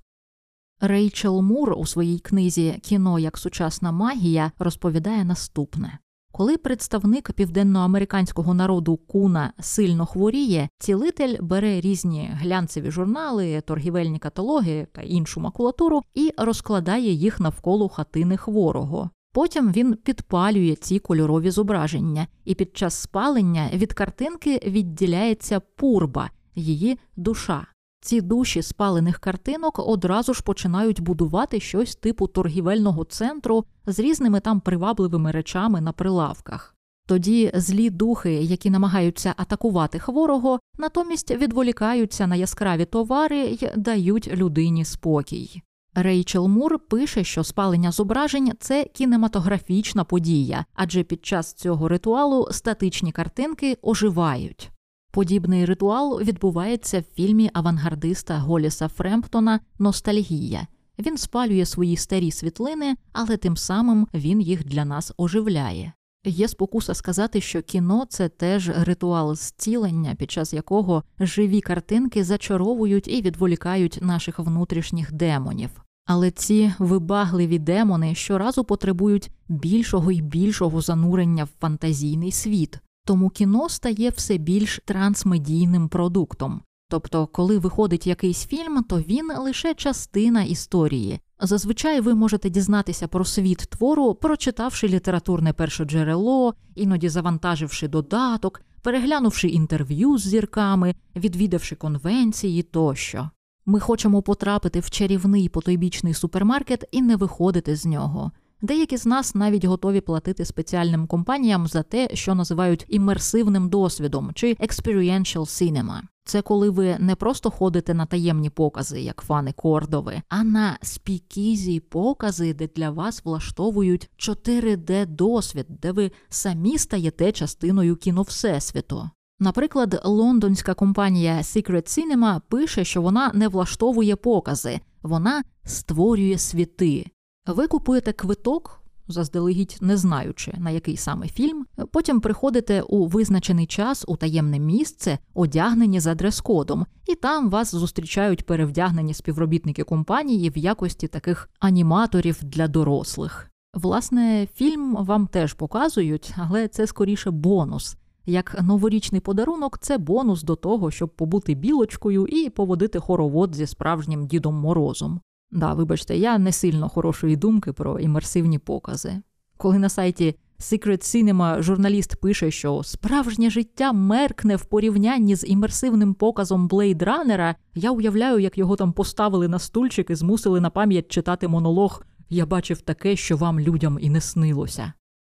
Рейчел Мур у своїй книзі Кіно як сучасна магія розповідає наступне. Коли представник південноамериканського народу куна сильно хворіє, цілитель бере різні глянцеві журнали, торгівельні каталоги та іншу макулатуру і розкладає їх навколо хатини хворого. Потім він підпалює ці кольорові зображення, і під час спалення від картинки відділяється пурба, її душа. Ці душі спалених картинок одразу ж починають будувати щось типу торгівельного центру з різними там привабливими речами на прилавках. Тоді злі духи, які намагаються атакувати хворого, натомість відволікаються на яскраві товари й дають людині спокій. Рейчел Мур пише, що спалення зображень це кінематографічна подія, адже під час цього ритуалу статичні картинки оживають. Подібний ритуал відбувається в фільмі авангардиста Голіса Фремптона Ностальгія. Він спалює свої старі світлини, але тим самим він їх для нас оживляє. Є спокуса сказати, що кіно це теж ритуал зцілення, під час якого живі картинки зачаровують і відволікають наших внутрішніх демонів. Але ці вибагливі демони щоразу потребують більшого і більшого занурення в фантазійний світ. Тому кіно стає все більш трансмедійним продуктом. Тобто, коли виходить якийсь фільм, то він лише частина історії. Зазвичай ви можете дізнатися про світ твору, прочитавши літературне першоджерело, іноді завантаживши додаток, переглянувши інтерв'ю з зірками, відвідавши конвенції тощо. Ми хочемо потрапити в чарівний потойбічний супермаркет і не виходити з нього. Деякі з нас навіть готові платити спеціальним компаніям за те, що називають імерсивним досвідом чи experiential cinema. Це коли ви не просто ходите на таємні покази, як фани Кордови, а на спікізі покази, де для вас влаштовують 4D досвід, де ви самі стаєте частиною кіно Всесвіту. Наприклад, лондонська компанія Secret Cinema пише, що вона не влаштовує покази, вона створює світи. Ви купуєте квиток заздалегідь не знаючи, на який саме фільм. Потім приходите у визначений час у таємне місце, одягнені за дрес-кодом, і там вас зустрічають перевдягнені співробітники компанії в якості таких аніматорів для дорослих. Власне, фільм вам теж показують, але це скоріше бонус. Як новорічний подарунок, це бонус до того, щоб побути білочкою і поводити хоровод зі справжнім Дідом Морозом. Да, вибачте, я не сильно хорошої думки про імерсивні покази. Коли на сайті Secret Cinema журналіст пише, що справжнє життя меркне в порівнянні з імерсивним показом Blade Runner, я уявляю, як його там поставили на стульчик і змусили на пам'ять читати монолог Я бачив таке, що вам людям і не снилося.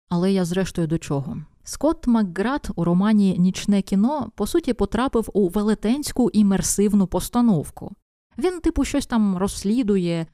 Але я зрештою до чого? Скотт Макград у романі Нічне кіно по суті потрапив у велетенську імерсивну постановку. Він, типу, щось там розслідує,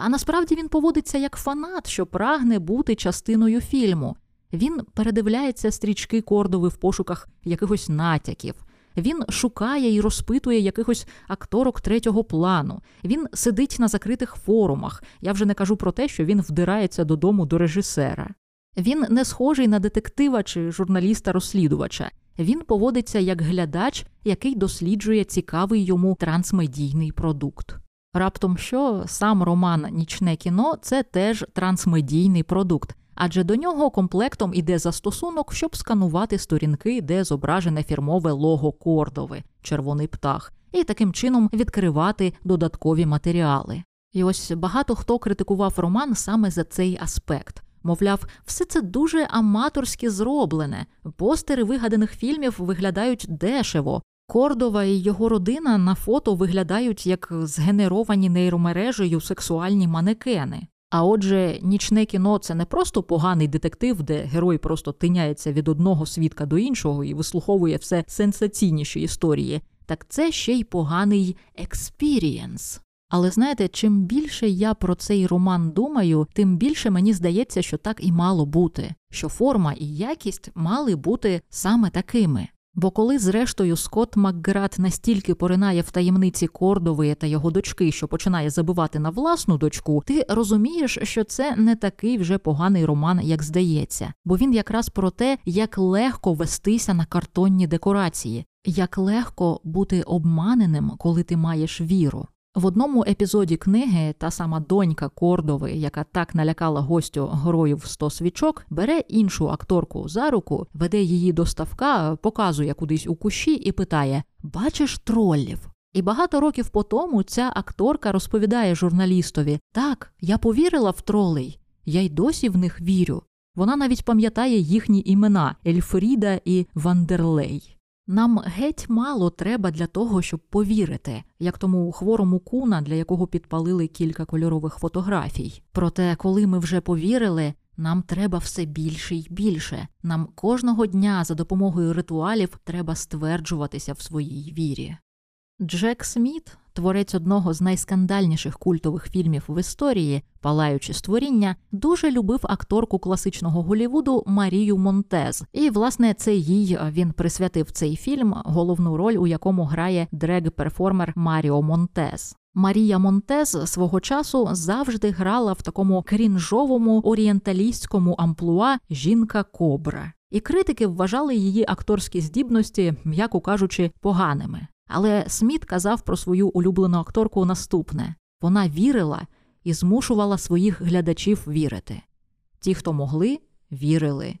а насправді він поводиться як фанат, що прагне бути частиною фільму. Він передивляється стрічки кордови в пошуках якихось натяків. Він шукає і розпитує якихось акторок третього плану. Він сидить на закритих форумах. Я вже не кажу про те, що він вдирається додому до режисера. Він не схожий на детектива чи журналіста-розслідувача. Він поводиться як глядач, який досліджує цікавий йому трансмедійний продукт. Раптом що сам роман Нічне кіно це теж трансмедійний продукт, адже до нього комплектом іде застосунок, щоб сканувати сторінки, де зображене фірмове лого Кордови, червоний птах, і таким чином відкривати додаткові матеріали. І ось багато хто критикував роман саме за цей аспект. Мовляв, все це дуже аматорськи зроблене. Постери вигаданих фільмів виглядають дешево. Кордова і його родина на фото виглядають як згенеровані нейромережею сексуальні манекени. А отже, нічне кіно це не просто поганий детектив, де герой просто тиняється від одного свідка до іншого і вислуховує все сенсаційніші історії, так це ще й поганий experience. Але знаєте, чим більше я про цей роман думаю, тим більше мені здається, що так і мало бути, що форма і якість мали бути саме такими. Бо коли, зрештою, Скотт Макград настільки поринає в таємниці Кордової та його дочки, що починає забивати на власну дочку, ти розумієш, що це не такий вже поганий роман, як здається, бо він якраз про те, як легко вестися на картонні декорації, як легко бути обманеним, коли ти маєш віру. В одному епізоді книги та сама донька Кордови, яка так налякала гостю героїв сто свічок, бере іншу акторку за руку, веде її до ставка, показує кудись у кущі і питає: Бачиш троллів? І багато років по тому ця акторка розповідає журналістові: Так, я повірила в тролей, я й досі в них вірю. Вона навіть пам'ятає їхні імена Ельфріда і Вандерлей. Нам геть мало треба для того, щоб повірити, як тому хворому куна, для якого підпалили кілька кольорових фотографій. Проте, коли ми вже повірили, нам треба все більше й більше. Нам кожного дня за допомогою ритуалів треба стверджуватися в своїй вірі. Джек Сміт, творець одного з найскандальніших культових фільмів в історії, палаючи створіння, дуже любив акторку класичного Голівуду Марію Монтез. І, власне, це їй він присвятив цей фільм, головну роль у якому грає дрег-перформер Маріо Монтез. Марія Монтез свого часу завжди грала в такому крінжовому орієнталістському амплуа жінка Кобра. І критики вважали її акторські здібності, м'яко кажучи, поганими. Але Сміт казав про свою улюблену акторку наступне вона вірила і змушувала своїх глядачів вірити. Ті, хто могли, вірили.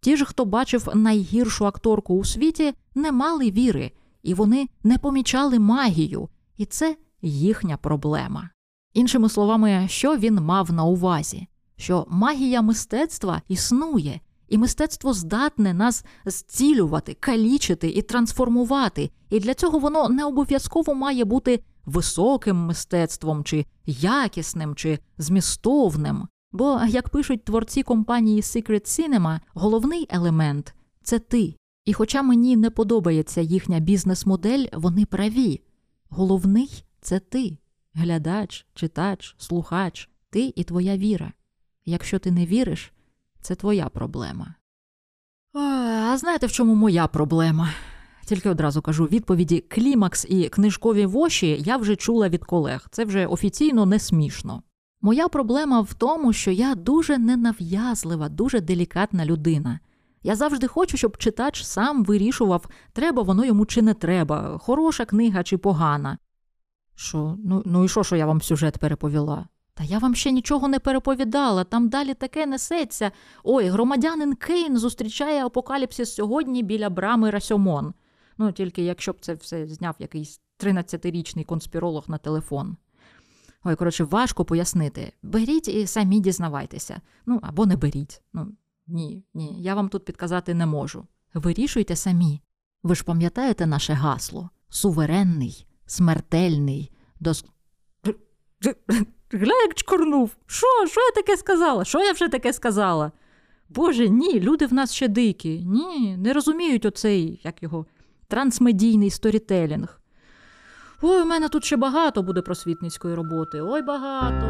Ті ж, хто бачив найгіршу акторку у світі, не мали віри, і вони не помічали магію, і це їхня проблема. Іншими словами, що він мав на увазі? Що магія мистецтва існує, і мистецтво здатне нас зцілювати, калічити і трансформувати. І для цього воно не обов'язково має бути високим мистецтвом, чи якісним, чи змістовним. Бо, як пишуть творці компанії Secret Cinema, головний елемент це ти. І хоча мені не подобається їхня бізнес-модель, вони праві. Головний це ти, глядач, читач, слухач, ти і твоя віра. Якщо ти не віриш, це твоя проблема. А знаєте, в чому моя проблема? Тільки одразу кажу відповіді клімакс і книжкові воші я вже чула від колег. Це вже офіційно не смішно. Моя проблема в тому, що я дуже ненав'язлива, дуже делікатна людина. Я завжди хочу, щоб читач сам вирішував, треба воно йому чи не треба, хороша книга чи погана. Що, ну, ну і що, що я вам сюжет переповіла? Та я вам ще нічого не переповідала, там далі таке несеться. Ой, громадянин Кейн зустрічає апокаліпсис сьогодні біля брами Расьомон. Ну, тільки якщо б це все зняв якийсь 13-річний конспіролог на телефон. Ой, коротше, важко пояснити. Беріть і самі дізнавайтеся. Ну, або не беріть. Ну, ні, ні, я вам тут підказати не можу. Вирішуйте самі. Ви ж пам'ятаєте наше гасло? Суверенний, смертельний, дос... Гля, як чкорнув. Що? Що я таке сказала? Що я вже таке сказала? Боже, ні, люди в нас ще дикі. Ні, не розуміють оцей, як його, трансмедійний сторітелінг. Ой, у мене тут ще багато буде просвітницької роботи. Ой, багато.